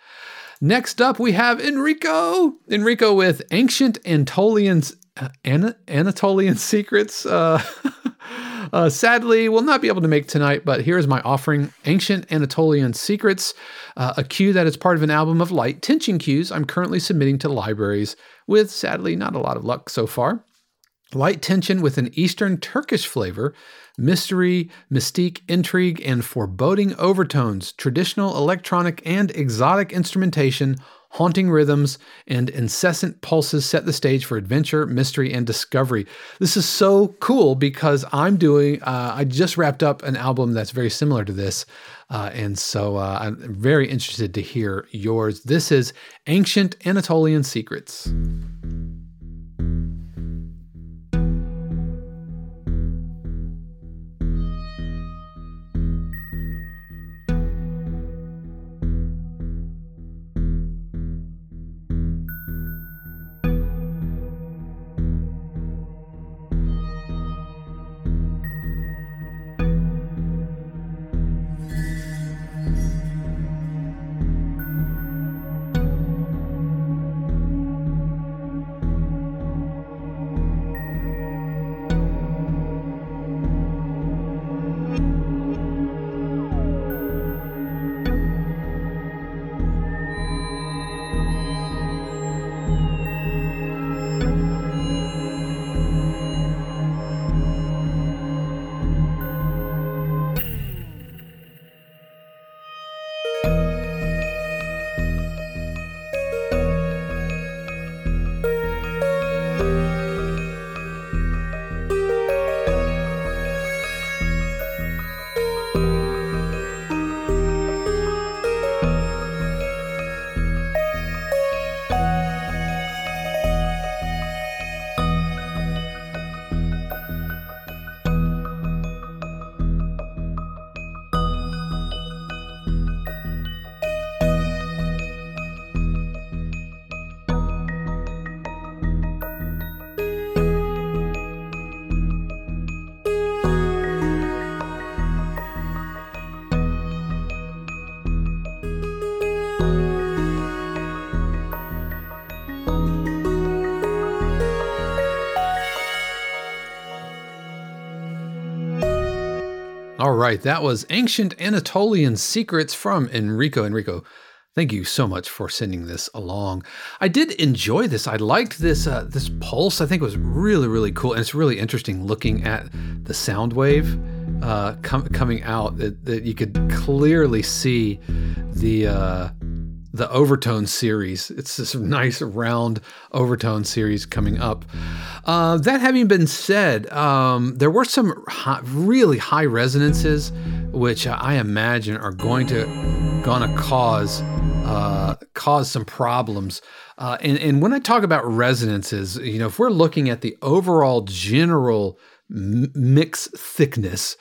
Next up, we have Enrico. Enrico with Ancient Anatolian uh, Anatolian Secrets. Uh, Uh, sadly, will not be able to make tonight, but here is my offering Ancient Anatolian Secrets, uh, a cue that is part of an album of light tension cues I'm currently submitting to libraries with, sadly, not a lot of luck so far. Light tension with an Eastern Turkish flavor, mystery, mystique, intrigue, and foreboding overtones, traditional electronic and exotic instrumentation, haunting rhythms, and incessant pulses set the stage for adventure, mystery, and discovery. This is so cool because I'm doing, uh, I just wrapped up an album that's very similar to this. Uh, and so uh, I'm very interested to hear yours. This is Ancient Anatolian Secrets. Right, that was Ancient Anatolian Secrets from Enrico. Enrico, thank you so much for sending this along. I did enjoy this. I liked this uh, this pulse. I think it was really really cool, and it's really interesting looking at the sound wave uh, com- coming out. That, that you could clearly see the. Uh, the overtone series. It's this nice round overtone series coming up. Uh, that having been said, um, there were some high, really high resonances, which I imagine are going to gonna cause uh, cause some problems. Uh, and, and when I talk about resonances, you know, if we're looking at the overall general m- mix thickness,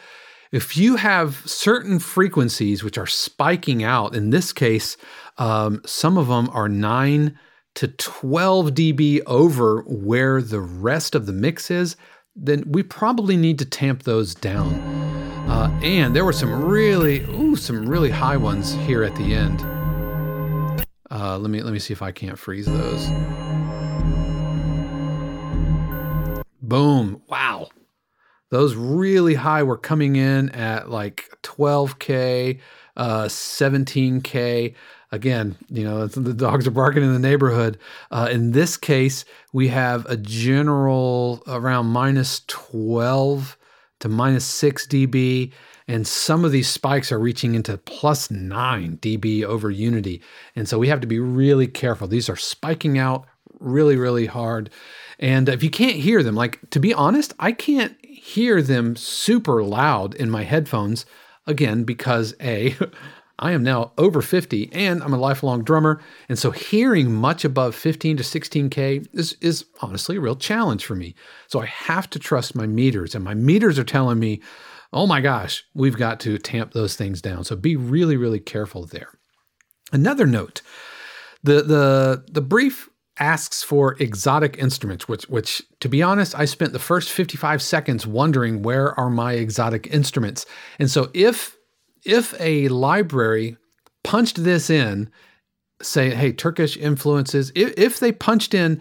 if you have certain frequencies which are spiking out, in this case, um, some of them are 9 to 12 dB over where the rest of the mix is, then we probably need to tamp those down. Uh, and there were some really, ooh, some really high ones here at the end. Uh, let me let me see if I can't freeze those. Boom! Wow, those really high were coming in at like 12k, uh, 17k again, you know, the dogs are barking in the neighborhood. Uh, in this case, we have a general around minus 12 to minus 6 dB. And some of these spikes are reaching into plus 9 dB over unity. And so we have to be really careful. These are spiking out really, really hard. And if you can't hear them, like to be honest, I can't hear them super loud in my headphones. Again, because A, I am now over 50 and I'm a lifelong drummer. And so hearing much above 15 to 16K is, is honestly a real challenge for me. So I have to trust my meters, and my meters are telling me, oh my gosh, we've got to tamp those things down. So be really, really careful there. Another note the, the, the brief asks for exotic instruments, which, which, to be honest, I spent the first 55 seconds wondering where are my exotic instruments. And so if if a library punched this in, say, hey, Turkish influences, if, if they punched in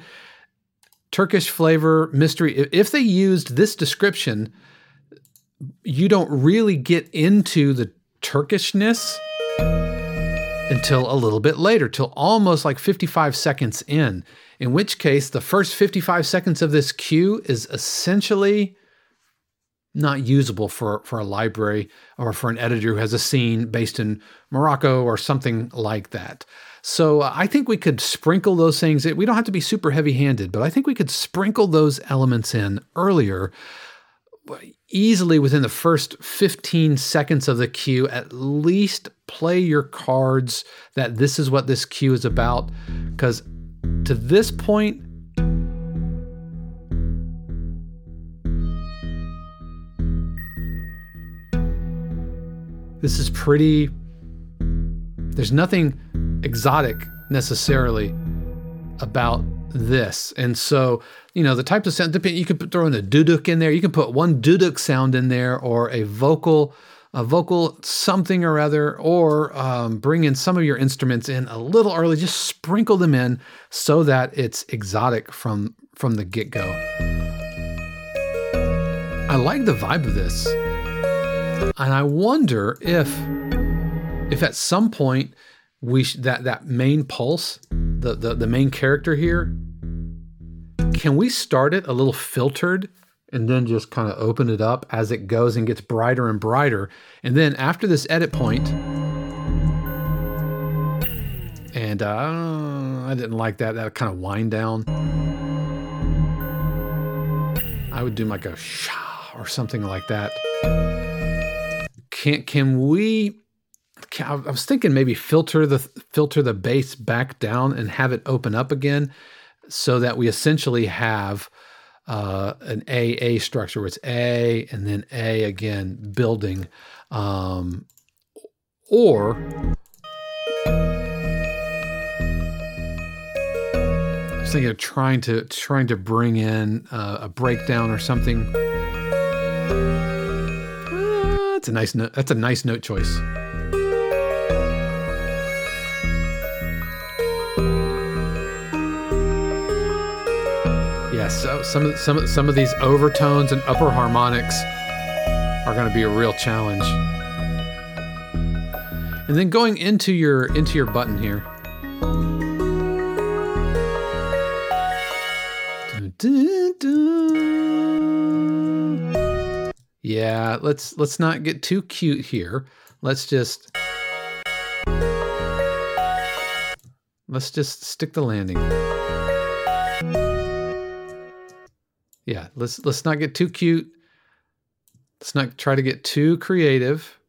Turkish flavor mystery, if they used this description, you don't really get into the Turkishness. until a little bit later, till almost like 55 seconds in, in which case the first 55 seconds of this cue is essentially not usable for, for a library or for an editor who has a scene based in Morocco or something like that. So uh, I think we could sprinkle those things. We don't have to be super heavy handed, but I think we could sprinkle those elements in earlier, easily within the first 15 seconds of the cue. At least play your cards that this is what this cue is about. Because to this point, this is pretty. There's nothing exotic necessarily about this. And so, you know, the types of sound, you could throw in a duduk in there. You can put one duduk sound in there or a vocal, a vocal something or other, or um, bring in some of your instruments in a little early. Just sprinkle them in so that it's exotic from from the get go. I like the vibe of this, and I wonder if if at some point we sh- that that main pulse, the, the the main character here, can we start it a little filtered and then just kind of open it up as it goes and gets brighter and brighter, and then after this edit point, and uh, I didn't like that that kind of wind down. I would do like a sha or something like that. Can can we I was thinking maybe filter the filter the bass back down and have it open up again, so that we essentially have uh, an A A structure where it's A and then A again building, um, or I was thinking of trying to trying to bring in uh, a breakdown or something. That's a nice note. That's a nice note choice. Yes, so some of some some of these overtones and upper harmonics are going to be a real challenge. And then going into your into your button here. Yeah, let's let's not get too cute here. Let's just let's just stick the landing. Yeah, let's let's not get too cute. Let's not try to get too creative.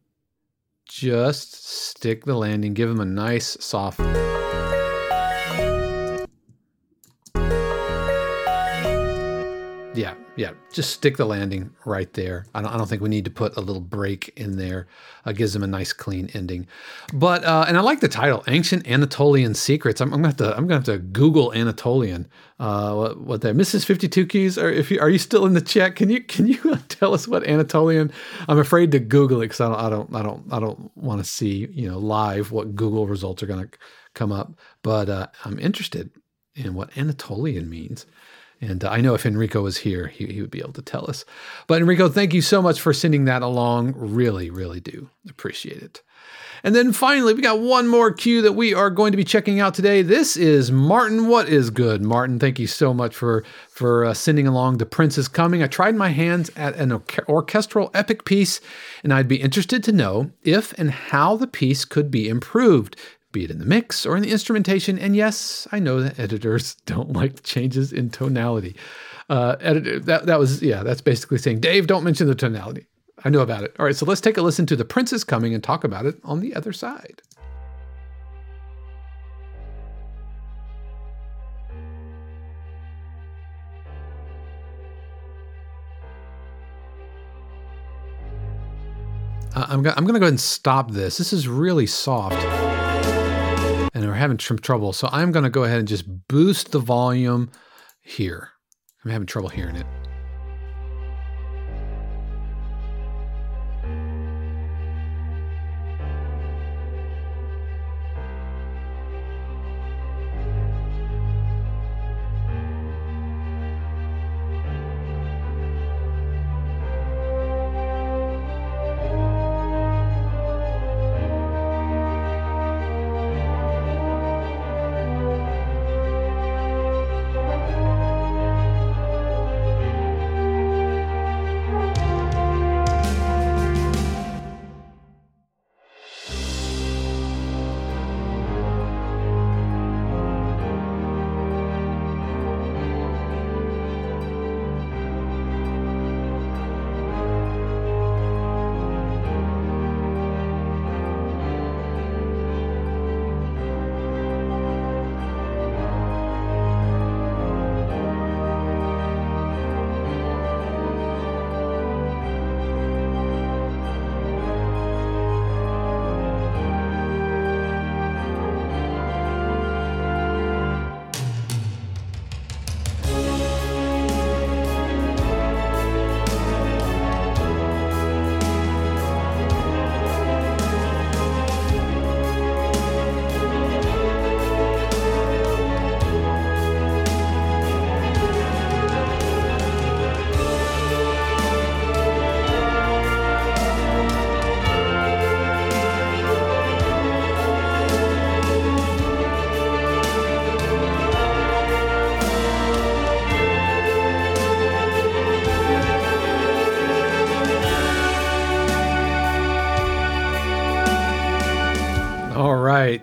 Just stick the landing, give them a nice soft Yeah. Just stick the landing right there. I don't, I don't think we need to put a little break in there. Uh, gives them a nice clean ending. But uh, and I like the title, Ancient Anatolian Secrets. I'm, I'm, gonna have to I'm gonna have to Google Anatolian. Uh, what, what that Mrs. Fifty Two Cues? Are if you are you still in the chat? Can you can you tell us what Anatolian? I'm afraid to Google it because I don't I don't I don't I don't want to see you know live what Google results are gonna come up. But uh, I'm interested in what Anatolian means. And uh, I know if Enrico was here, he, he would be able to tell us. But Enrico, thank you so much for sending that along. Really, really do appreciate it. And then finally, we got one more cue that we are going to be checking out today. This is Martin. What is good, Martin? Thank you so much for for uh, sending along "The Prince is Coming." I tried my hands at an orchestral epic piece, and I'd be interested to know if and how the piece could be improved be it in the mix or in the instrumentation. And yes, I know that editors don't like changes in tonality. Uh, editor, that, that was, yeah, that's basically saying, Dave, don't mention the tonality. I know about it. All right, so let's take a listen to The Prince is Coming and talk about it on the other side. Uh, I'm, I'm going to go ahead and stop this. This is really soft and we're having some trouble. So I'm going to go ahead and just boost the volume here. I'm having trouble hearing it.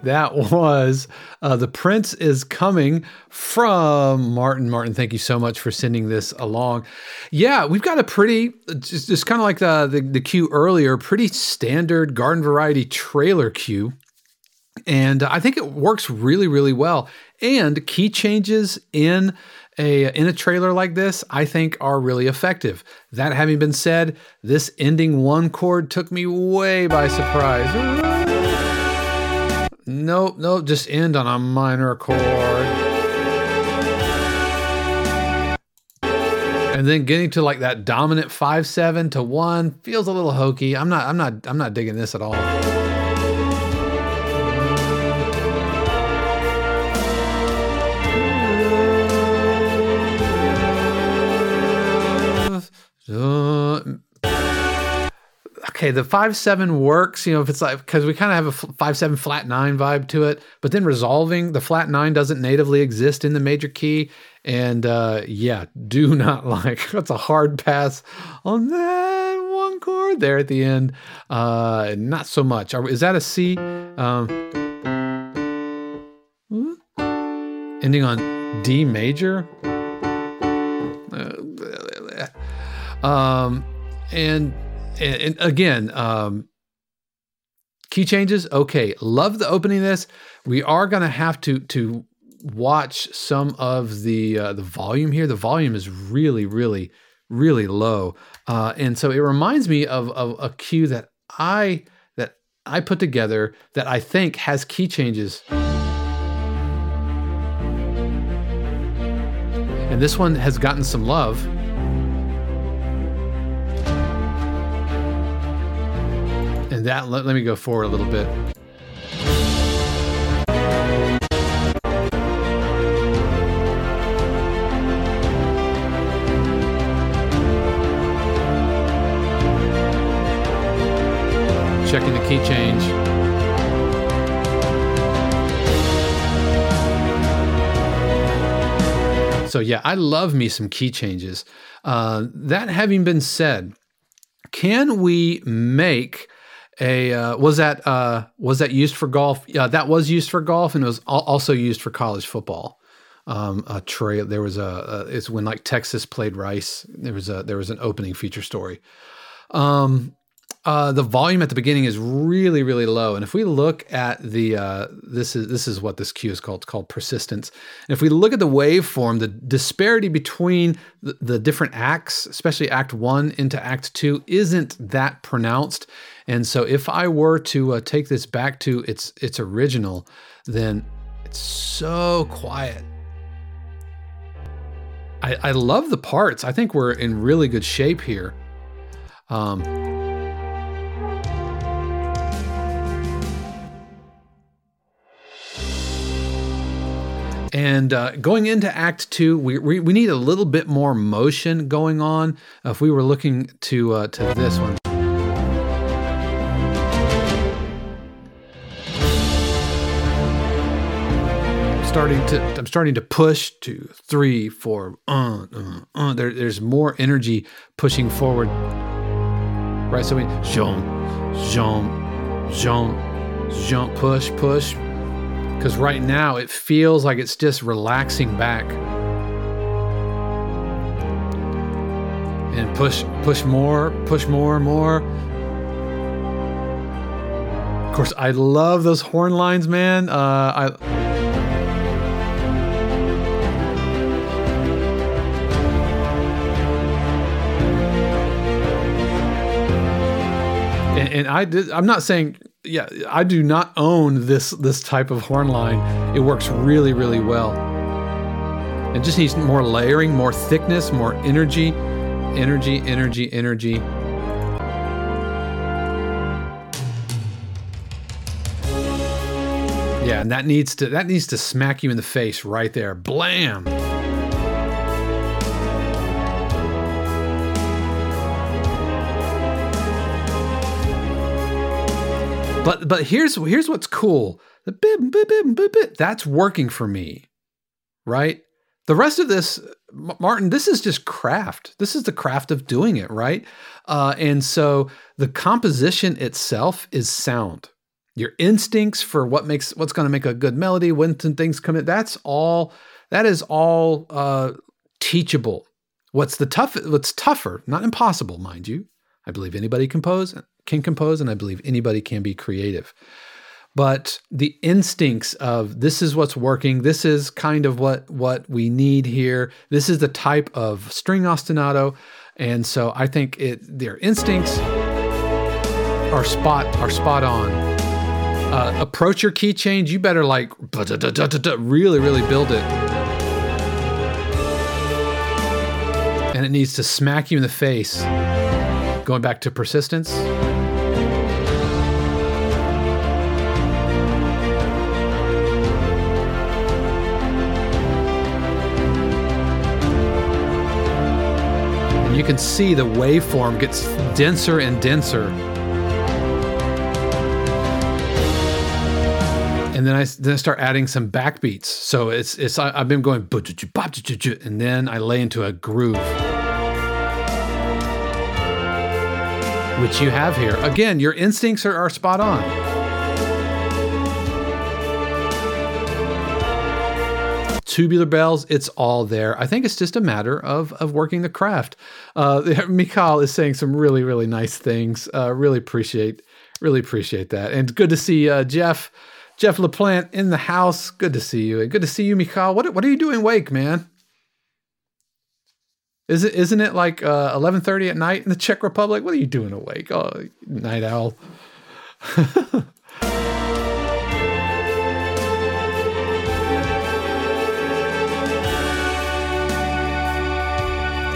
That was uh, The Prince is Coming from Martin. Martin, thank you so much for sending this along. Yeah, we've got a pretty, just, just kind of like the, the, the cue earlier, pretty standard garden variety trailer cue. And I think it works really, really well. And key changes in a in a trailer like this, I think are really effective. That having been said, this ending one chord took me way by surprise. Nope, nope, just end on a minor chord. And then getting to like that dominant 5 7 to 1 feels a little hokey. I'm not I'm not I'm not digging this at all. Okay, the five seven works. You know, if it's like because we kind of have a five seven flat nine vibe to it, but then resolving the flat nine doesn't natively exist in the major key, and uh, yeah, do not like that's a hard pass on that one chord there at the end. Uh, not so much. Are, is that a C? Um, ending on D major. Uh, um, and and, and again, um, key changes. Okay, love the opening. This we are going to have to to watch some of the uh, the volume here. The volume is really, really, really low, uh, and so it reminds me of, of a cue that I that I put together that I think has key changes. And this one has gotten some love. That, let, let me go forward a little bit. Checking the key change. So yeah, I love me some key changes. Uh, that having been said, can we make a uh, was that uh, was that used for golf? Yeah, that was used for golf, and it was also used for college football. Um, a there was a, a, it's when like Texas played Rice. There was a there was an opening feature story. Um, uh, the volume at the beginning is really really low, and if we look at the uh, this is this is what this cue is called. It's called persistence. And if we look at the waveform, the disparity between the, the different acts, especially Act One into Act Two, isn't that pronounced. And so, if I were to uh, take this back to its its original, then it's so quiet. I, I love the parts. I think we're in really good shape here. Um, And uh, going into Act Two, we, we, we need a little bit more motion going on. If we were looking to uh, to this one. Starting to I'm starting to push four. Uh, uh, uh. There, there's more energy pushing forward. Right, so we jump, jump, jump, jump, push, push, because right now it feels like it's just relaxing back. And push, push more, push more, more. Of course, I love those horn lines, man. Uh, I. And, and I did, I'm not saying yeah, I do not own this this type of horn line. It works really, really well. It just needs more layering, more thickness, more energy, energy, energy, energy. Yeah, and that needs to that needs to smack you in the face right there. Blam. But here's here's what's cool. The that's working for me. Right? The rest of this, Martin, this is just craft. This is the craft of doing it, right? Uh, and so the composition itself is sound. your instincts for what makes what's going to make a good melody, when things come in. That's all. That is all uh, teachable. What's the tough? What's tougher? Not impossible, mind you. I believe anybody can compose can compose, and I believe anybody can be creative. But the instincts of this is what's working. This is kind of what what we need here. This is the type of string ostinato, and so I think it their instincts are spot are spot on uh, approach your key change, you better like really, really build it. And it needs to smack you in the face. Going back to persistence. Can see the waveform gets denser and denser and then I then I start adding some backbeats. So it's it's I, have been going and then I lay into a groove, which you have here. Again, your instincts are, are spot on. Tubular bells, it's all there. I think it's just a matter of of working the craft. Uh, Mikhail is saying some really really nice things. Uh, really appreciate really appreciate that, and good to see uh, Jeff. Jeff LaPlante in the house. Good to see you. Good to see you, Mikhail. What, what are you doing wake, man? Is it isn't it like uh, eleven thirty at night in the Czech Republic? What are you doing awake? Oh, night owl.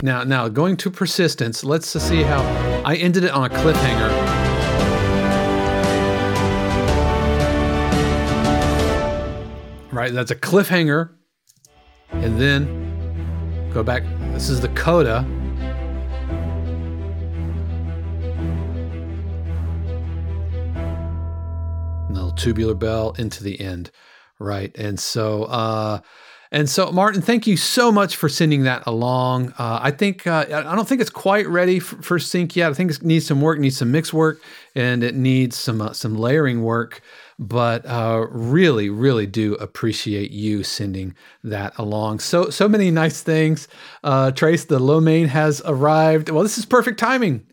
now, now going to persistence. Let's see how I ended it on a cliffhanger. right? That's a cliffhanger. And then go back. This is the coda. And the tubular bell into the end, right? And so, uh, and so, Martin, thank you so much for sending that along. Uh, I think uh, I don't think it's quite ready for, for, sync yet. I think it needs some work, needs some mix work, and it needs some uh, some layering work but uh, really, really do appreciate you sending that along. So, so many nice things. Uh, Trace, the lo mein has arrived. Well, this is perfect timing.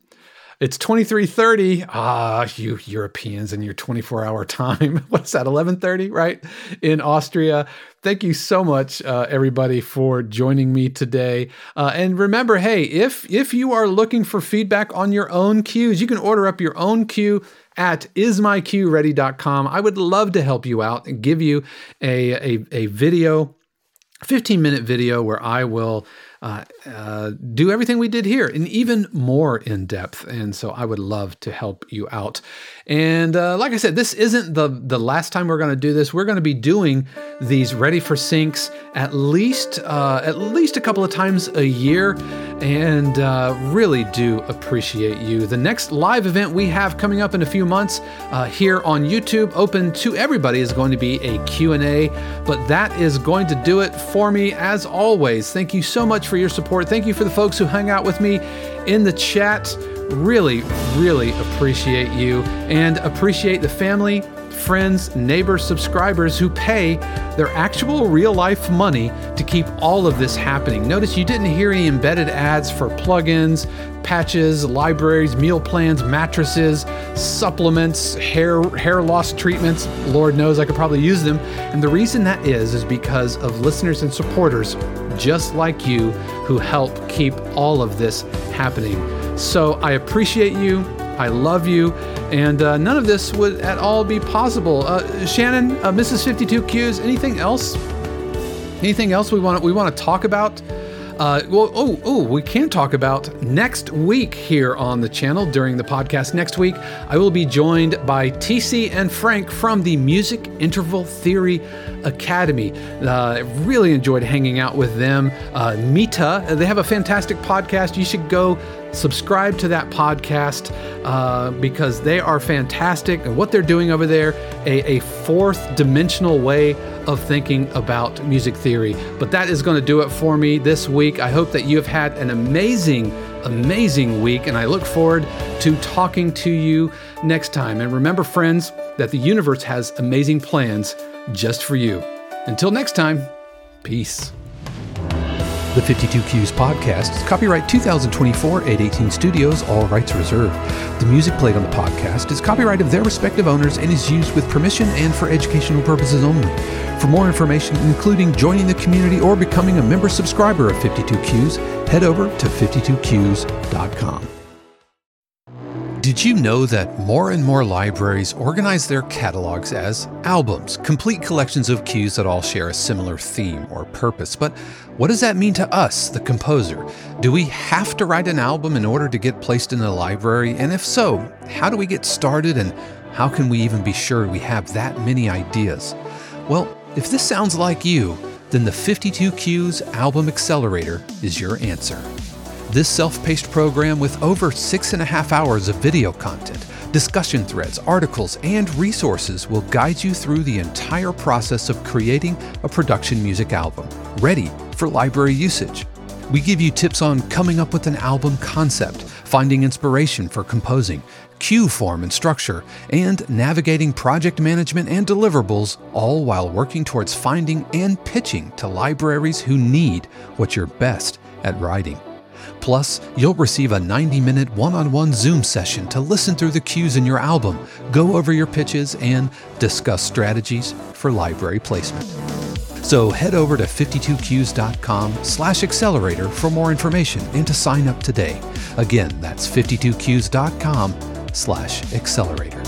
It's 23:30. Ah, you Europeans and your 24-hour time. What's that? 11:30, right? In Austria. Thank you so much, uh, everybody, for joining me today. Uh, and remember, hey, if if you are looking for feedback on your own cues, you can order up your own cue at ismycueready.com. I would love to help you out and give you a, a, a video, 15 minute video where I will uh, uh, do everything we did here and even more in depth. And so I would love to help you out. And uh, like I said, this isn't the, the last time we're going to do this. We're going to be doing these ready for syncs at least uh, at least a couple of times a year, and uh, really do appreciate you. The next live event we have coming up in a few months uh, here on YouTube, open to everybody, is going to be a Q&A. But that is going to do it for me as always. Thank you so much for your support. Thank you for the folks who hung out with me in the chat. Really, really appreciate you and appreciate the family, friends, neighbors, subscribers who pay their actual real life money to keep all of this happening. Notice you didn't hear any embedded ads for plugins, patches, libraries, meal plans, mattresses, supplements, hair hair loss treatments. Lord knows I could probably use them. And the reason that is is because of listeners and supporters just like you who help keep all of this happening. So I appreciate you. I love you. And uh, none of this would at all be possible. Uh, Shannon, uh, Mrs. 52Cues, anything else? Anything else we want we want to talk about? Uh, well, oh, oh, we can talk about next week here on the channel during the podcast. Next week, I will be joined by TC and Frank from the Music Interval Theory Academy. Uh, really enjoyed hanging out with them. Uh, Mita, they have a fantastic podcast. You should go subscribe to that podcast uh, because they are fantastic. And what they're doing over there, a, a fourth dimensional way of thinking about music theory. But that is going to do it for me this week. I hope that you have had an amazing, amazing week, and I look forward to talking to you next time. And remember, friends, that the universe has amazing plans just for you. Until next time, peace. The 52Cues podcast is copyright 2024 818 Studios, all rights reserved. The music played on the podcast is copyright of their respective owners and is used with permission and for educational purposes only. For more information, including joining the community or becoming a member subscriber of 52Cues, head over to 52cues.com. Did you know that more and more libraries organize their catalogs as albums, complete collections of cues that all share a similar theme or purpose? But what does that mean to us, the composer? Do we have to write an album in order to get placed in the library? And if so, how do we get started and how can we even be sure we have that many ideas? Well, if this sounds like you, then the 52 Cues Album Accelerator is your answer. This self paced program, with over six and a half hours of video content, discussion threads, articles, and resources, will guide you through the entire process of creating a production music album, ready for library usage. We give you tips on coming up with an album concept, finding inspiration for composing, cue form and structure, and navigating project management and deliverables, all while working towards finding and pitching to libraries who need what you're best at writing. Plus, you'll receive a 90 minute one on one Zoom session to listen through the cues in your album, go over your pitches, and discuss strategies for library placement. So head over to 52cues.com slash accelerator for more information and to sign up today. Again, that's 52cues.com slash accelerator.